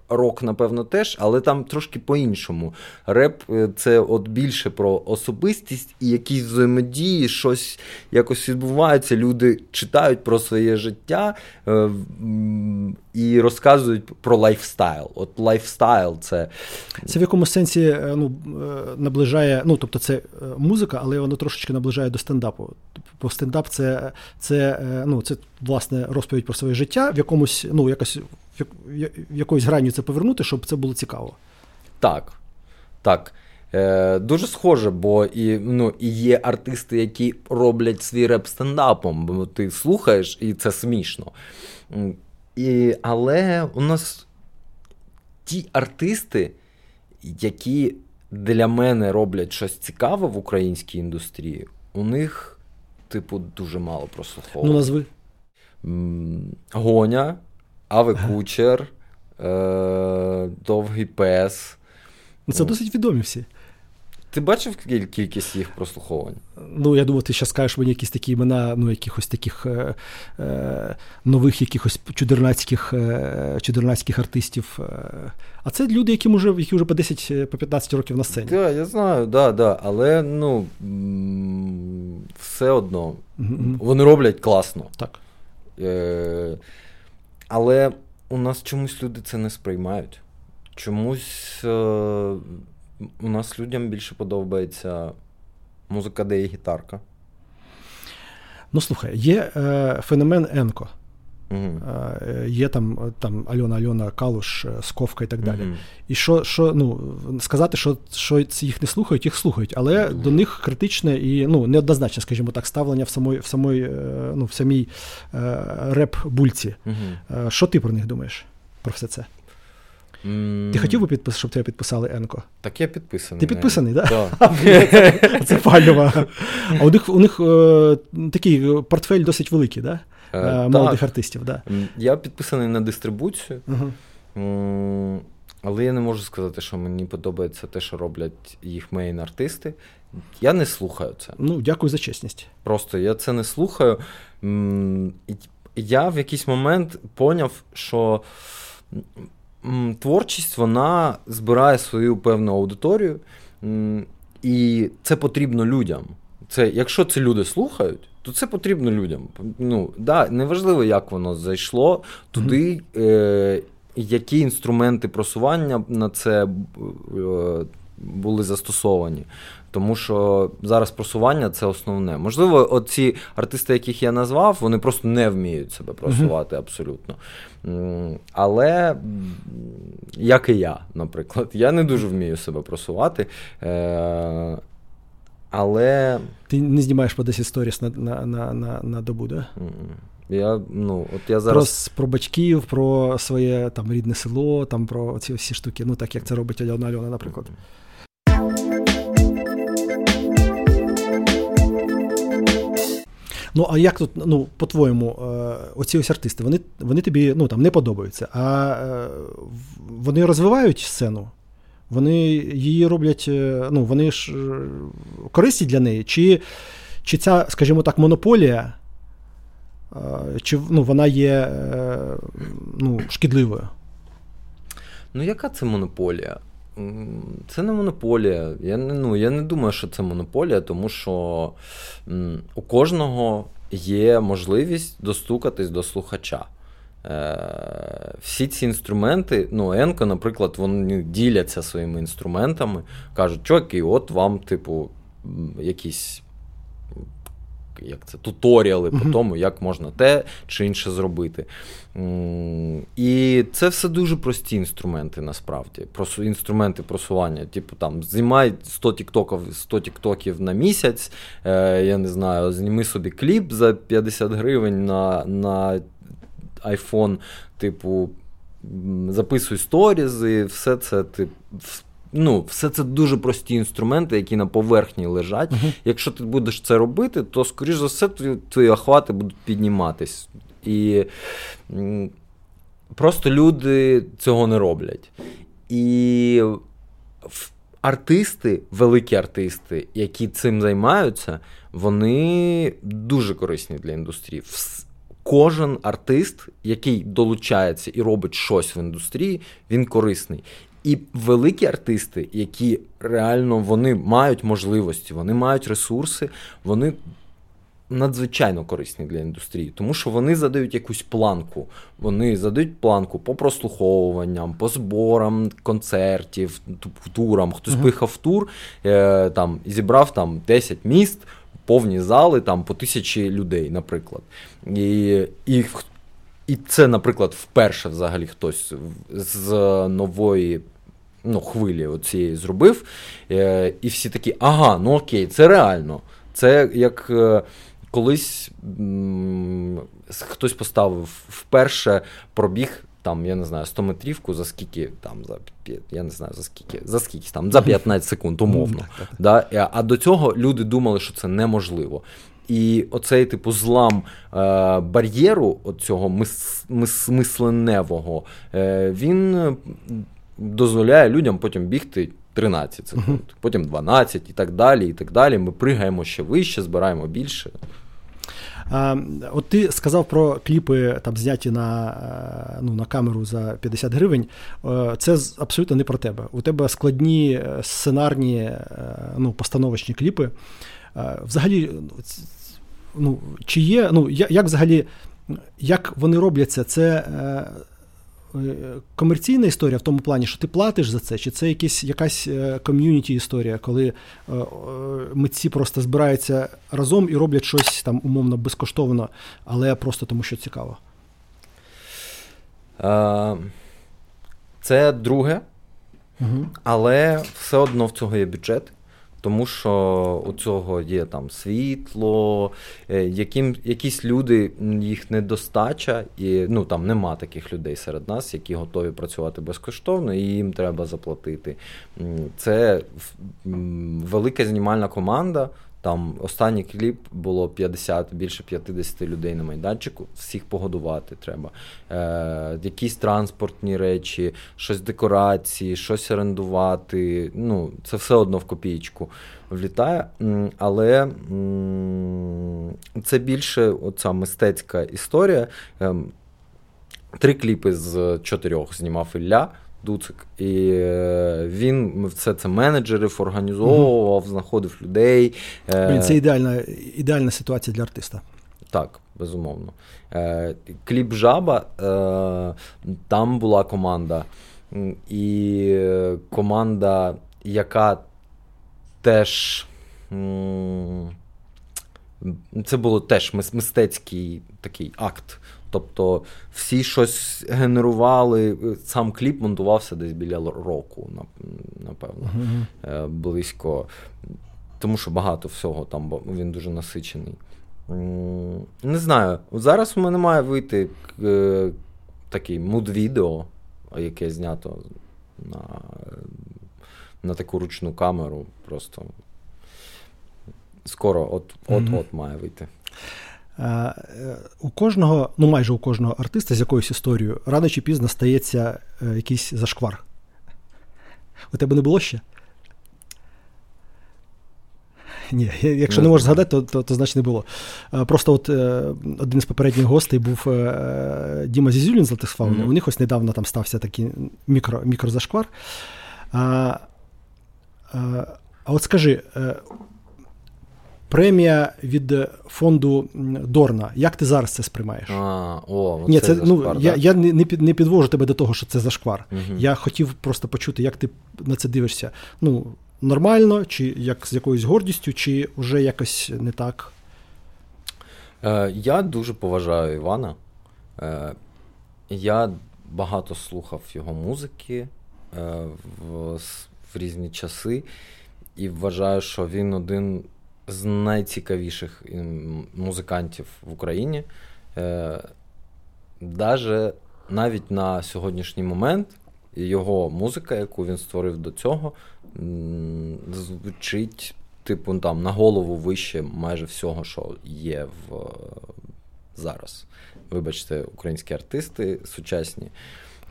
A: рок, напевно, теж, але там трошки по-іншому. Реп е, це от більше про особистість і якісь взаємодії, щось якось відбувається. Люди читають про своє життя е, і розказують про лайфстайл. От лайфстайл це.
B: Це в якому сенсі е, ну, наближає, ну тобто це музика, але воно трошечки наближає до стендапу. Бо стендап це це, ну, це власне розповідь про своє життя в якомусь, ну, якось в якоюсь граню це повернути, щоб це було цікаво.
A: Так. Так. Е, Дуже схоже, бо і ну, і є артисти, які роблять свій реп стендапом, бо ти слухаєш, і це смішно. І, Але у нас ті артисти, які для мене роблять щось цікаве в українській індустрії, у них, типу, дуже мало прослуховувань.
B: Ну, назви.
A: Гоня. Аве Кучер, е, Довгий Пес.
B: Ну, Це досить відомі всі.
A: Ти бачив кількість їх прослуховувань?
B: Ну, я думаю, ти ще скажеш мені якісь такі імена, ну, якихось таких е, е, нових якихось чудернацьких е, чудернацьких артистів. Е. А це люди, які вже які вже по 10 по 15 років на сцені.
A: Так, да, я знаю, да, да. але ну, все одно mm-hmm. вони роблять класно.
B: Так.
A: Е, але у нас чомусь люди це не сприймають. Чомусь е- у нас людям більше подобається музика, де є гітарка.
B: Ну, слухай, є е, феномен Енко.
A: Угу.
B: Є там там Альона Альона Калуш, е, Сковка і так далі. Угу. І що що, ну, сказати, що що їх не слухають, їх слухають, але угу. до них критичне і ну, неоднозначне, скажімо так, ставлення в самої, в самої, ну, в самій е, реп-бульці. Що ти про них думаєш? Про все це? Mm. Ти хотів би, підпис, щоб тебе підписали Енко?
A: Так я підписаний.
B: Ти підписаний, так?
A: Да?
B: Це, це пальова. А у них у них е, такий портфель досить великий, да? Е, молодих так. артистів. Да.
A: Я підписаний на дистрибуцію,
B: uh
A: але я не можу сказати, що мені подобається те, що роблять їх мейн-артисти. Я не слухаю це.
B: Ну, дякую за чесність.
A: Просто я це не слухаю. Я в якийсь момент поняв, що творчість вона збирає свою певну аудиторію, і це потрібно людям. Це, Якщо це люди слухають, то це потрібно людям. Ну, да, Неважливо, як воно зайшло туди. Е, які інструменти просування на це були застосовані. Тому що зараз просування це основне. Можливо, оці артисти, яких я назвав, вони просто не вміють себе просувати абсолютно. Але як і я, наприклад, я не дуже вмію себе просувати. Е, але.
B: Ти не знімаєш по 10 сторіс на на, на, на, на добу, да?
A: Я, ну, от я зараз...
B: Про про батьків, про своє там рідне село, там про ці всі штуки, ну так як це робить Альона Альона, наприклад. Ну, а як тут, ну, по-твоєму, е, оці ось артисти, вони вони тобі ну, там, не подобаються, а е, вони розвивають сцену, вони її роблять, е, ну, вони ж корисні для неї, чи чи ця, скажімо так, монополія, чи ну, вона є ну, шкідливою?
A: Ну, яка це монополія? Це не монополія. Я не ну, я не думаю, що це монополія, тому що у кожного є можливість достукатись до слухача. Е, Всі ці інструменти, ну, Енко, наприклад, вони діляться своїми інструментами, кажуть, чуваки, от вам, типу, якісь як це, туторіали по тому, як можна те чи інше зробити. І це все дуже прості інструменти, насправді. Інструменти просування. Типу там знімай 100 тіктоків 100 тіктоків на місяць. Е, Я не знаю, зніми собі кліп за 50 гривень на на iPhone, типу, записуй сторізи, все це ти ну, все це дуже прості інструменти, які на поверхні лежать. Uh-huh. Якщо ти будеш це робити, то, скоріш за все, твої, твої охвати будуть підніматись. І просто люди цього не роблять. І артисти, великі артисти, які цим займаються, вони дуже корисні для індустрії. Кожен артист, який долучається і робить щось в індустрії, він корисний. І великі артисти, які реально вони мають можливості, вони мають ресурси, вони надзвичайно корисні для індустрії, тому що вони задають якусь планку. Вони задають планку по прослуховуванням, по зборам концертів, турам. Хтось uh-huh. пихав тур, е, там зібрав там 10 міст, повні зали там по тисячі людей, наприклад. І, і і це, наприклад, вперше взагалі хтось з нової ну, хвилі цієї зробив. Е, І всі такі, ага, ну окей, це реально. Це як е, колись м, хтось поставив вперше пробіг. Там, я не знаю, 100 метрівку за скільки, там, за я не знаю, за скільки, за скільки там, за 15 секунд, умовно. Да? Е, а до цього люди думали, що це неможливо. І оцей типу злам е, бар'єру, оцього мис, мис, мисленевого, е, він дозволяє людям потім бігти 13 секунд, потім 12 і так далі. і так далі. Ми пригаємо ще вище, збираємо більше.
B: А, От ти сказав про кліпи, там зняті на е, ну, на камеру за 50 гривень. Е, це абсолютно не про тебе. У тебе складні е, сценарні, ну, постановочні кліпи. Взагалі, ну, чи є, ну, як взагалі, як вони робляться, це комерційна історія в тому плані, що ти платиш за це, чи це якась якась е, ком'юніті історія, коли е, митці просто збираються разом і роблять щось там умовно безкоштовно, але просто тому, що цікаво?
A: Це друге, угу. але все одно в цього є бюджет тому що у цього є там світло, е, яким, якісь люди, їх недостача, і ну там нема таких людей серед нас, які готові працювати безкоштовно, і їм треба заплатити. Це велика знімальна команда. Там останній кліп було 50, більше 50 людей на майданчику. Всіх погодувати треба. Е, Якісь транспортні речі, щось декорації, щось орендувати. Ну, Це все одно в копійку влітає. Але це більше оця мистецька історія. Ем, три кліпи з чотирьох знімав Ілля. Дуцик. І е, він все це менеджерів організовував, знаходив людей.
B: Блін, Це ідеальна ідеальна ситуація для артиста.
A: так, безумовно. Е, Кліп Жаба, е, там була команда. І команда, яка теж. Це було теж мистецький такий акт. Тобто всі щось генерували, сам кліп монтувався десь біля року, напевно, uh-huh. близько. Тому що багато всього там, бо він дуже насичений. Не знаю. Зараз у мене має вийти е, такий муд-відео, яке знято на на таку ручну камеру. Просто скоро от-от mm-hmm. має вийти.
B: Е, у кожного, ну майже у кожного артиста з якоюсь історією, рано чи пізно стається е, якийсь зашквар. У тебе не було ще? Ні, якщо не, можеш згадати, то, то то, значить не було. Е, просто от один з попередніх гостей був Діма Зізюлін з Латисфауни. Mm-hmm. У них ось недавно там стався такий мікро, мікрозашквар. А, а, а от скажи, Премія від фонду Дорна. Як ти зараз це сприймаєш?
A: А, о,
B: Ні, це, ну, зашквар, Я я не не підвожу тебе до того, що це зашквар. Угу. Я хотів просто почути, як ти на це дивишся. Ну, Нормально, чи як з якоюсь гордістю, чи вже якось не так?
A: Е, Я дуже поважаю Івана. Е, Я багато слухав його музики е, в, в різні часи, і вважаю, що він один з найцікавіших музикантів в Україні. Е, даже навіть на сьогоднішній момент його музика, яку він створив до цього, звучить, типу, там на голову вище майже всього, що є в зараз. Вибачте, українські артисти сучасні.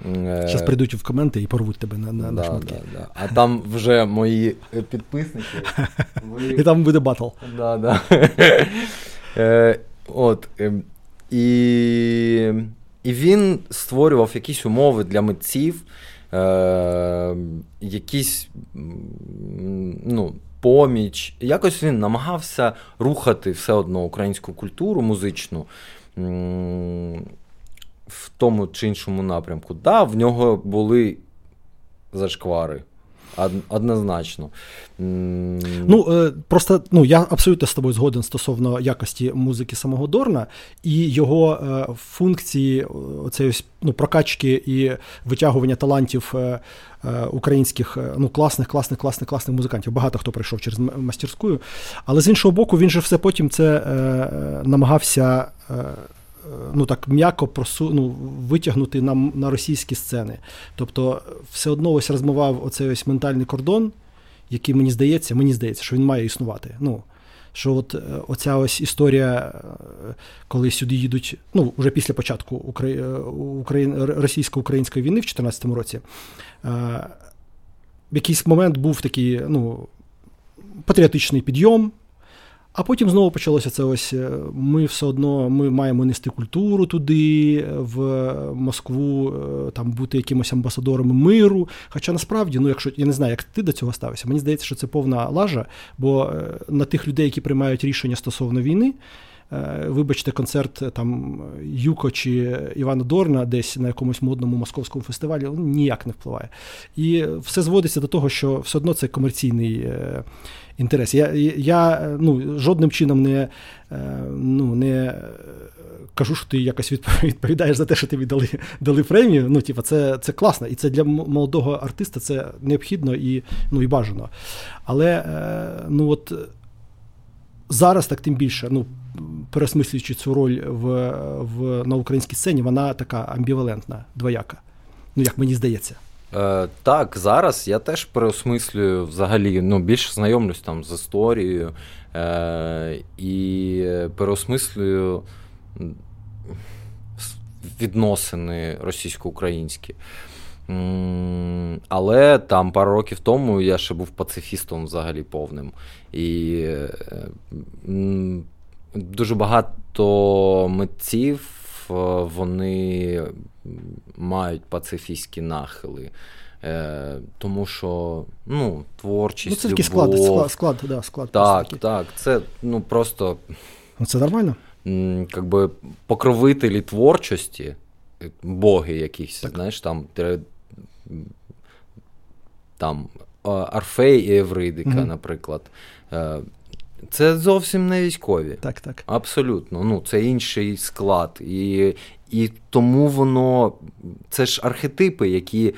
B: Зараз е, прийдуть в коменти і порвуть тебе на на,
A: да,
B: шматки.
A: Да, да. А там вже мої підписники.
B: Ви... І там буде батл.
A: Да, да. Е, от, ем, І і він створював якісь умови для митців, е, якісь ну, поміч. Якось він намагався рухати все одно українську культуру музичну в тому чи іншому напрямку. Да, в нього були зашквари. Однозначно.
B: Ну, е, просто ну, я абсолютно з тобою згоден стосовно якості музики самого Дорна і його е, функції оцеї ну, прокачки і витягування талантів е, українських ну, класних, класних, класних, класних музикантів. Багато хто прийшов через мастерську. Але з іншого боку, він же все потім це намагався ну так м'яко просу, ну, витягнути на на російські сцени. Тобто, все одно ось розмивав оцей ось ментальний кордон, який мені здається, мені здається, що він має існувати. Ну, що от е, оця ось історія, е, коли сюди їдуть, ну, вже після початку Украї... Е, російсько-української війни в 2014 році, в якийсь момент був такий ну, патріотичний підйом. А потім знову почалося це ось. Е, ми все одно ми маємо нести культуру туди, в Москву, е, там бути якимось амбасадором миру. Хоча насправді, ну якщо я не знаю, як ти до цього ставишся, мені здається, що це повна лажа, бо е, на тих людей, які приймають рішення стосовно війни. Вибачте, концерт там Юко чи Івана Дорна десь на якомусь модному московському фестивалі ну, ніяк не впливає. І все зводиться до того, що все одно це комерційний інтерес. Я я ну, жодним чином не е, ну, не кажу, що ти якось відповідаєш за те, що тобі дали дали премію. Ну, типу, це це класно, і це для молодого артиста це необхідно і ну, і бажано. Але е, ну, от, зараз так тим більше. ну, Пересмислюючи цю роль в, в, на українській сцені, вона така амбівалентна, двояка. Ну, як мені здається.
A: Е, Так, зараз я теж переосмислюю взагалі ну, більше знайомлюсь там з історією е, і переосмислюю відносини російсько-українські. Але там пару років тому я ще був пацифістом взагалі повним. І е, дуже багато митців е, вони мають пацифістські нахили. Е, Тому що ну, творчість.
B: Ну, Це такий склад, склад, склад, да, склад.
A: Так, так. Це ну, просто.
B: Ну, Це нормально?
A: как би, покровителі творчості, боги якісь, так. знаєш, там там Арфей і Евридика, mm наприклад. Це зовсім не військові.
B: Так, так.
A: Абсолютно. Ну, Це інший склад. І і тому воно це ж архетипи, які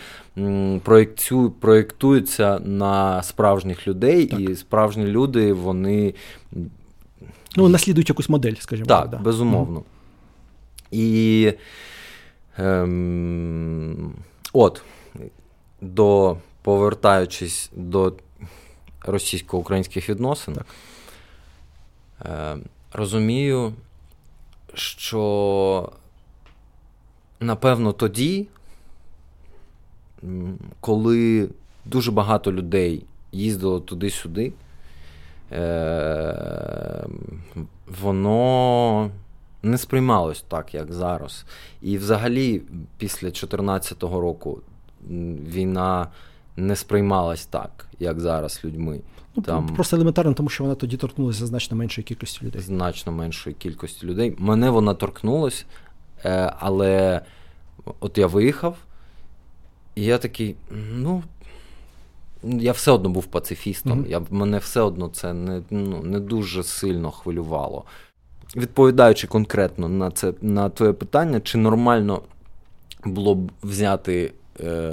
A: проєктю, проєктуються на справжніх людей, так. і справжні люди, вони.
B: Ну, наслідують якусь модель, скажімо
A: так. Так, да. безумовно. І ем, от, до, повертаючись до російсько-українських відносин, так. Е, розумію, що напевно тоді, коли дуже багато людей їздило туди-сюди, е, воно не сприймалось так, як зараз. І взагалі, після 2014 року війна не сприймалась так, як зараз людьми.
B: Ну, Там Просто елементарно, тому що вона тоді торкнулася значно меншої кількості людей.
A: Значно меншої кількості людей. Мене вона торкнулася, е, але от я виїхав, і я такий, ну. Я все одно був пацифістом. Mm-hmm. Я, Мене все одно це не ну, не дуже сильно хвилювало. Відповідаючи конкретно на це на твоє питання, чи нормально було б взяти е,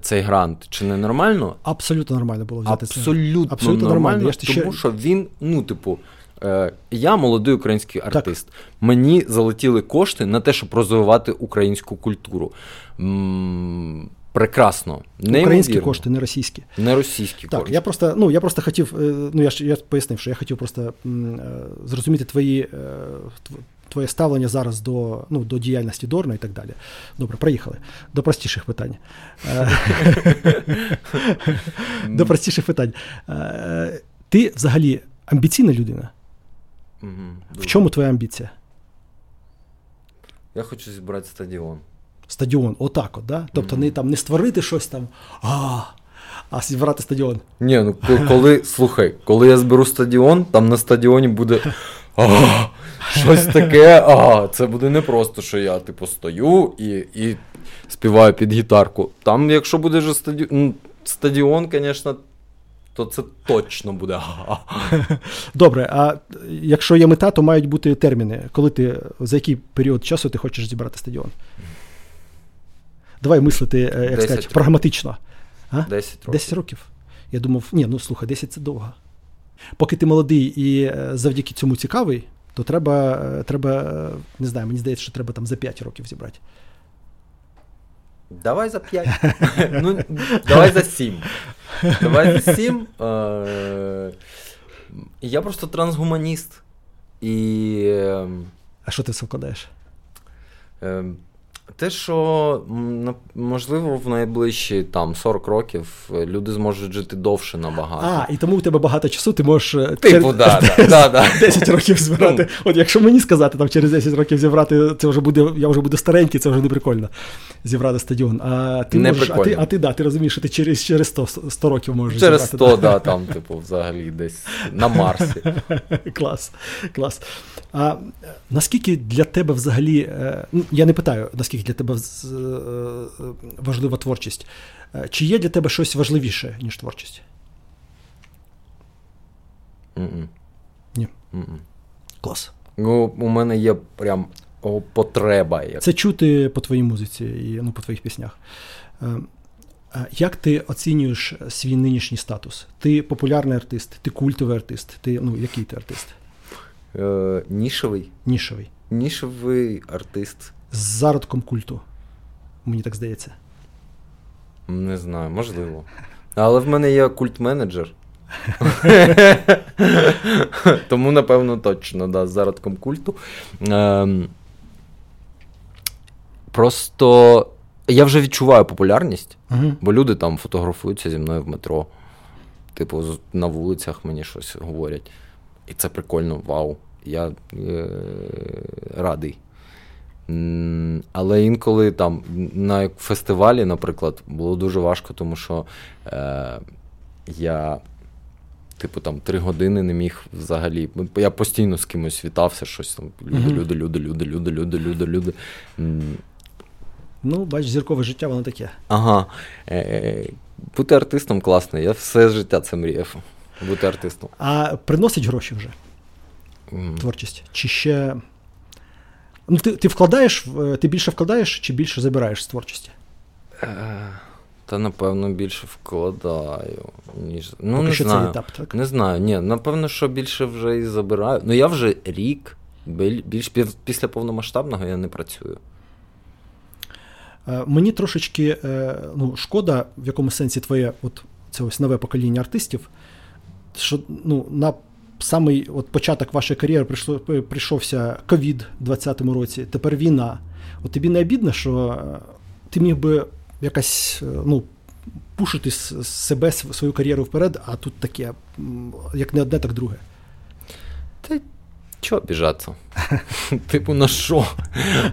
A: цей грант, чи не нормально?
B: Абсолютно нормально було взяти
A: Абсолютно, це. Абсолютно нормально. нормально тому ще... що він, ну, типу, е, я молодий український артист. Так. Мені залетіли кошти на те, щоб розвивати українську культуру. М- Прекрасно.
B: Українські кошти, не російські.
A: Не російські
B: так,
A: кошти.
B: Я просто ну, я просто хотів, е, ну я ж я пояснив, що я хотів просто м, е, зрозуміти твої, е, твоє ставлення зараз до ну, до діяльності Дорна і так далі. Добре, проїхали. До простіших питань. До простіших питань. Ти взагалі амбіційна людина? В чому твоя амбіція?
A: Я хочу зібрати стадіон
B: стадіон, отак, от, да? Тобто не там не створити щось там, а а зібрати стадіон.
A: Ні, ну коли, слухай, коли я зберу стадіон, там на стадіоні буде. А, Щось таке, а, це буде не просто, що я типу стою і і співаю під гітарку. Там, якщо буде вже стадіон, ну, стадіон, звісно, то це точно буде.
B: Добре, а якщо є мета, то мають бути терміни. Коли ти за який період часу ти хочеш зібрати стадіон? Давай мислити, е, як сказати, прагматично.
A: А? 10 років.
B: 10 років. Я думав, ні, ну слухай, 10 це довго. Поки ти молодий і е, завдяки цьому цікавий, то треба, е, треба, не знаю, мені здається, що треба там за 5 років зібрати.
A: Давай за 5. ну, Давай за 7. Давай за 7. Я просто трансгуманіст. І... Ем,
B: а що ти все вкладаєш?
A: Те, що можливо в найближчі там 40 років люди зможуть жити довше набагато.
B: А, і тому у тебе багато часу, ти можеш е,
A: типу, да, 10, да, да,
B: 10 років збирати. От якщо мені сказати, там через 10 років зібрати, це вже буде, я вже буду старенький, це вже не прикольно зібрати стадіон. А ти
A: не
B: можеш, а ти, а ти да, ти розумієш, що ти через через 100 100 років можеш
A: через
B: зібрати. Через
A: 100, да, там, типу, взагалі десь на Марсі.
B: Клас. клас. А наскільки для тебе взагалі, е, ну, я не питаю, наскільки для тебе е, важлива творчість, е, чи є для тебе щось важливіше, ніж творчість?
A: Mm-mm.
B: Ні.
A: Mm-mm.
B: Клас.
A: Ну, у мене є прям потреба. Як...
B: Це чути по твоїй музиці і ну, по твоїх піснях. Як ти оцінюєш свій нинішній статус? Ти популярний артист, ти культовий артист, ти ну, який ти артист?
A: Е, Нішевий.
B: Нішевий.
A: Нішевий артист.
B: З зародком культу. Мені так здається.
A: Не знаю, можливо. Але в мене є культ-менеджер. Тому, напевно, точно, да, з зародком культу. Ем, Просто я вже відчуваю популярність,
B: uh
A: бо люди там фотографуються зі мною в метро. Типу, на вулицях мені щось говорять. І це прикольно, вау. Я е, радий. Але інколи там на фестивалі, наприклад, було дуже важко, тому що е, я типу, там три години не міг взагалі. Я постійно з кимось вітався, щось там. Люди, люди, люди, люди, люди, люди, люди, люди.
B: Ну, бач, зіркове життя, воно таке.
A: Ага. Е, бути артистом класно. Я все життя це мріяв. Бути артистом.
B: А приносить гроші вже? Mm. Творчість? Чи ще. Ну, Ти ти вкладаєш, ти більше вкладаєш чи більше забираєш з творчості?
A: Е, та, напевно, більше вкладаю, ніж. Ну, Поки не що знаю. Це етап, так? Не знаю. Ні, напевно, що більше вже і забираю. Ну, я вже рік, більш після повномасштабного я не працюю.
B: Е, мені трошечки е, ну, шкода, в якому сенсі твоє от це ось нове покоління артистів, що ну, на самий от початок вашої кар'єри прийшло, прийшовся ковід у 2020 році, тепер війна. От тобі не обідно, що е, ти міг би якась ну, пушити себе свою кар'єру вперед, а тут таке, як не одне, так друге.
A: Та Чого обіжатися? Типу, на що?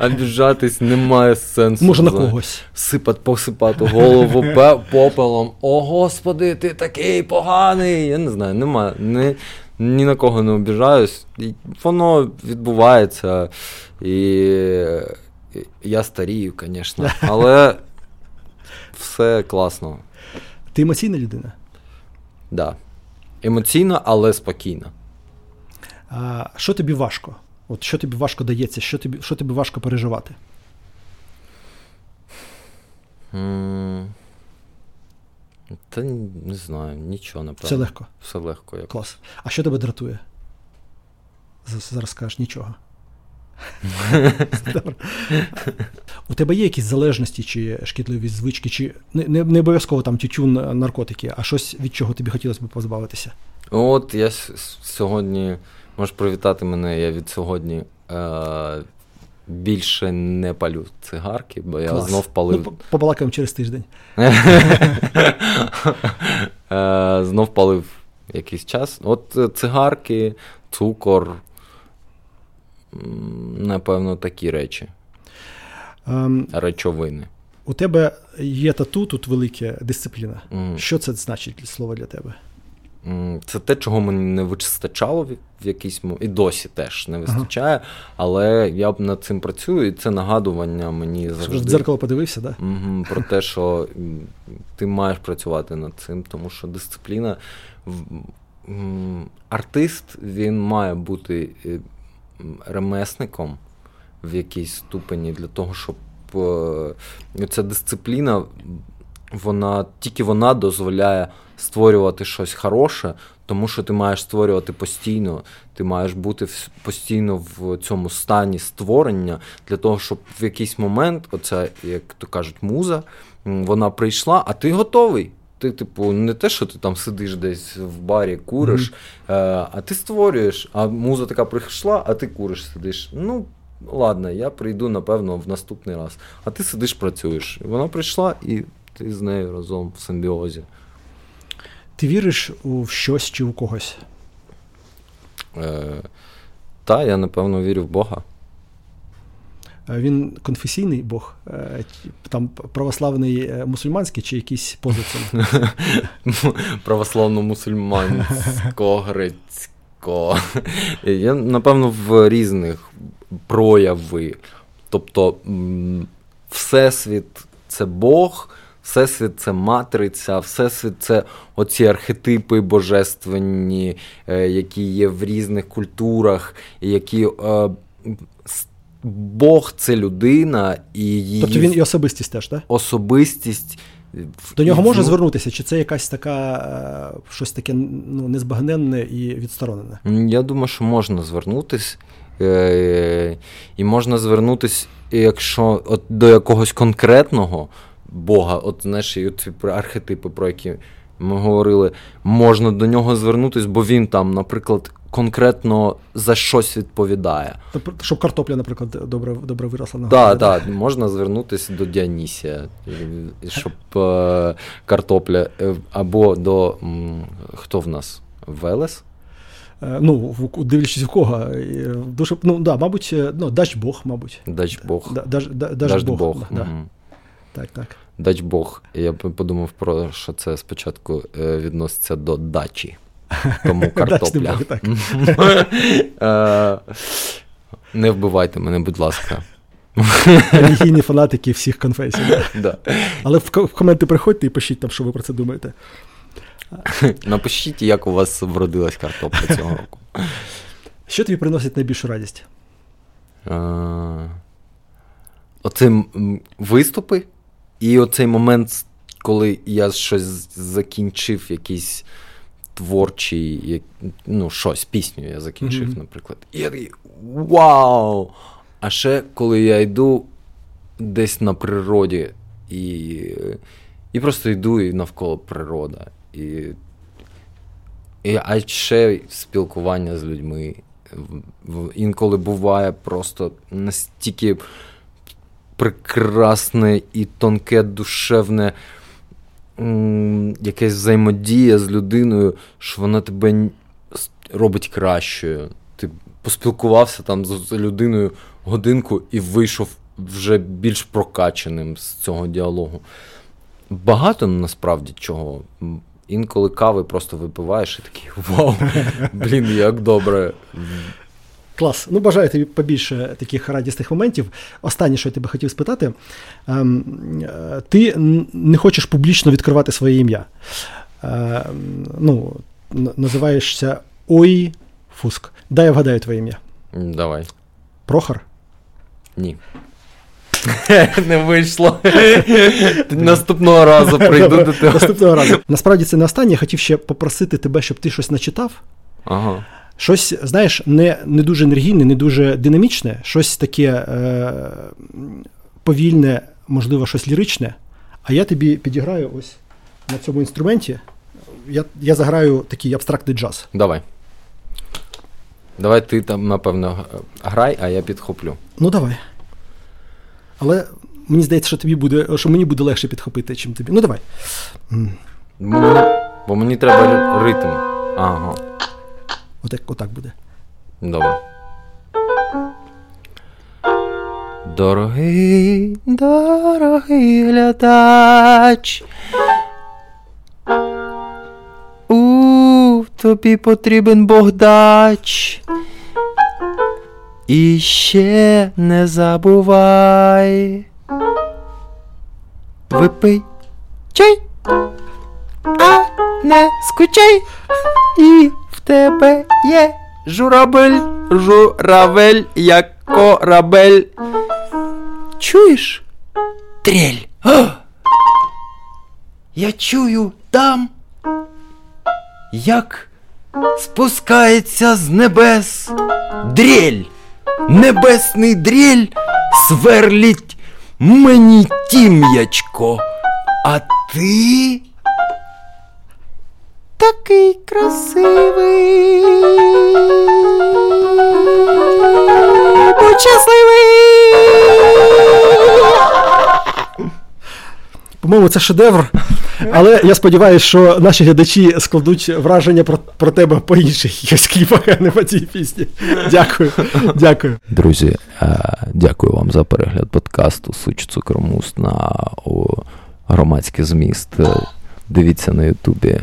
A: Обіжатись немає сенсу.
B: Може, на когось.
A: Сипати, посипати голову попелом. О, господи, ти такий поганий. Я не знаю, немає. Ні, ні на кого не обіжаюсь. Воно відбувається. І я старію, звісно. Але все класно.
B: Ти емоційна людина? Так.
A: Да. Емоційна, але спокійна.
B: А, Що тобі важко? От Що тобі важко дається, що тобі що тобі важко переживати?
A: Mm. Та не знаю, нічого, напевно.
B: Все легко.
A: Все легко. Як.
B: Клас. А що тебе дратує? Зараз скажеш нічого. У тебе є якісь залежності чи шкідливі звички, чи не не, обов'язково там тютюн, наркотики, а щось від чого тобі хотілося б позбавитися?
A: От я сьогодні можеш привітати мене, я від сьогодні е, більше не палю цигарки, бо я Клас. знов палив. Ну,
B: Побалакаємо через тиждень.
A: Е, знов палив якийсь час. От е, цигарки, цукор. Напевно, такі речі. Um, Речовини.
B: У тебе є тату, тут велика дисципліна. Mm. Що це значить слово для тебе?
A: Це те, чого мені не вистачало в якийсь момент, і досі теж не вистачає, але я над цим працюю, і це нагадування мені завжди.
B: в дзеркало подивився, да?
A: Про те, що ти маєш працювати над цим, тому що дисципліна. Артист він має бути е, ремесником в якійсь ступені для того, щоб е, ця дисципліна, вона тільки вона дозволяє створювати щось хороше, тому що ти маєш створювати постійно, ти маєш бути постійно в цьому стані створення для того, щоб в якийсь момент, оця, як то кажуть, муза, вона прийшла, а ти готовий. Ти, типу, не те, що ти там сидиш десь в барі, куриш, mm-hmm. а ти створюєш, а муза така прийшла, а ти куриш, сидиш. Ну, ладно, я прийду, напевно, в наступний раз. А ти сидиш, працюєш. Вона прийшла, і ти з нею разом в симбіозі.
B: Ти віриш у щось чи у когось?
A: Е, Та, я напевно вірю в Бога.
B: Е, він конфесійний Бог, е, там православний е, мусульманський чи якийсь поза цим?
A: Православно-мусульмансько-грецько. Я, напевно, в різних прояви. Тобто, Всесвіт це Бог. Всесвіт це матриця, всесвіт це оці архетипи божественні, які є в різних культурах, які Бог це людина і її.
B: Тобто він і особистість теж, так?
A: Особистість.
B: До нього може звернутися, чи це якась така е, щось таке ну, незбагненне і відсторонене?
A: Я думаю, що можна звернутися. Е, і можна звернутися, якщо от до якогось конкретного Бога, от знаєш, і ці архетипи, про які ми говорили, можна до нього звернутися, бо він там, наприклад, конкретно за щось відповідає.
B: Щоб картопля, наприклад, добре добре виросла на
A: Так, так, можна звернутися до Діанісія, щоб е, картопля е, або до хто в нас? Велес?
B: Е, ну, дивлячись в кого. Дуже, ну, да, Мабуть, ну, дач Бог, мабуть.
A: Дач Бог.
B: Да, даж, даж, даж Бог. Бог. Да, угу. Так, так.
A: Дач Бог. Я подумав про що це спочатку відноситься до дачі. тому картопля. Е, не вбивайте мене, будь ласка.
B: Релігійні фанатики всіх конфесій.
A: Да.
B: Але в коменти приходьте і пишіть там, що ви про це думаєте.
A: Напишіть, як у вас вродилась картопля цього року.
B: Що тобі приносить найбільшу радість?
A: Оце виступи, і оцей момент, коли я щось закінчив, якийсь творчий, ну, щось, пісню я закінчив, mm-hmm. наприклад. І я такий вау! А ще коли я йду десь на природі і і просто йду і навколо природа. І, і, А ще спілкування з людьми. Інколи буває просто настільки прекрасне і тонке, душевне якась взаємодія з людиною, що вона тебе робить кращою. Ти поспілкувався там з людиною годинку і вийшов вже більш прокачаним з цього діалогу. Багато насправді чого. Інколи кави просто випиваєш і такий вау, блін, як добре.
B: Клас. Ну, бажаю тобі побільше таких радісних моментів. Останнє, що я тебе хотів спитати, ем, е, ти не хочеш публічно відкривати своє ім'я. Ем, ну, Називаєшся Ой Фуск. Дай я вгадаю твоє ім'я.
A: Давай.
B: Прохор?
A: Ні. Не вийшло. Наступного разу прийду до тебе.
B: Наступного разу. Насправді це не останнє. Я хотів ще попросити тебе, щоб ти щось начитав.
A: Ага.
B: Щось, знаєш, не не дуже енергійне, не дуже динамічне, щось таке е, повільне, можливо, щось ліричне. А я тобі підіграю ось на цьому інструменті. Я я заграю такий абстрактний джаз.
A: Давай. Давай ти там, напевно, грай, а я підхоплю.
B: Ну, давай. Але мені здається, що тобі буде, що мені буде легше підхопити, чим тобі. Ну, давай.
A: Бо мені треба ритм. Ага.
B: Отак, отак буде.
A: Добре. Дорогий, дорогий глядач. У тобі потрібен Богдач. І ще не забувай. Випий чай, а не скучай. І тебе є журавель, журавель, як корабель. Чуєш? Трель. А! Я чую там, як спускається з небес дрель. Небесний дрель сверлить мені тім'ячко, а ти такий красивий. Будь щасливий.
B: По-моєму, це шедевр. Але я сподіваюся, що наші глядачі складуть враження про про тебе по інших кліпах, а не по цій пісні. Дякую. Дякую.
A: Друзі, дякую вам за перегляд подкасту Суч Цукромуст на громадський зміст. Дивіться на Ютубі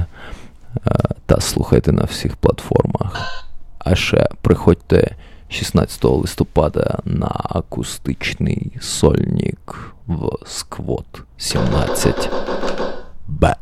A: та слухайте на всіх платформах. А ще приходьте 16 листопада на акустичний сольник в Сквот 17 Б.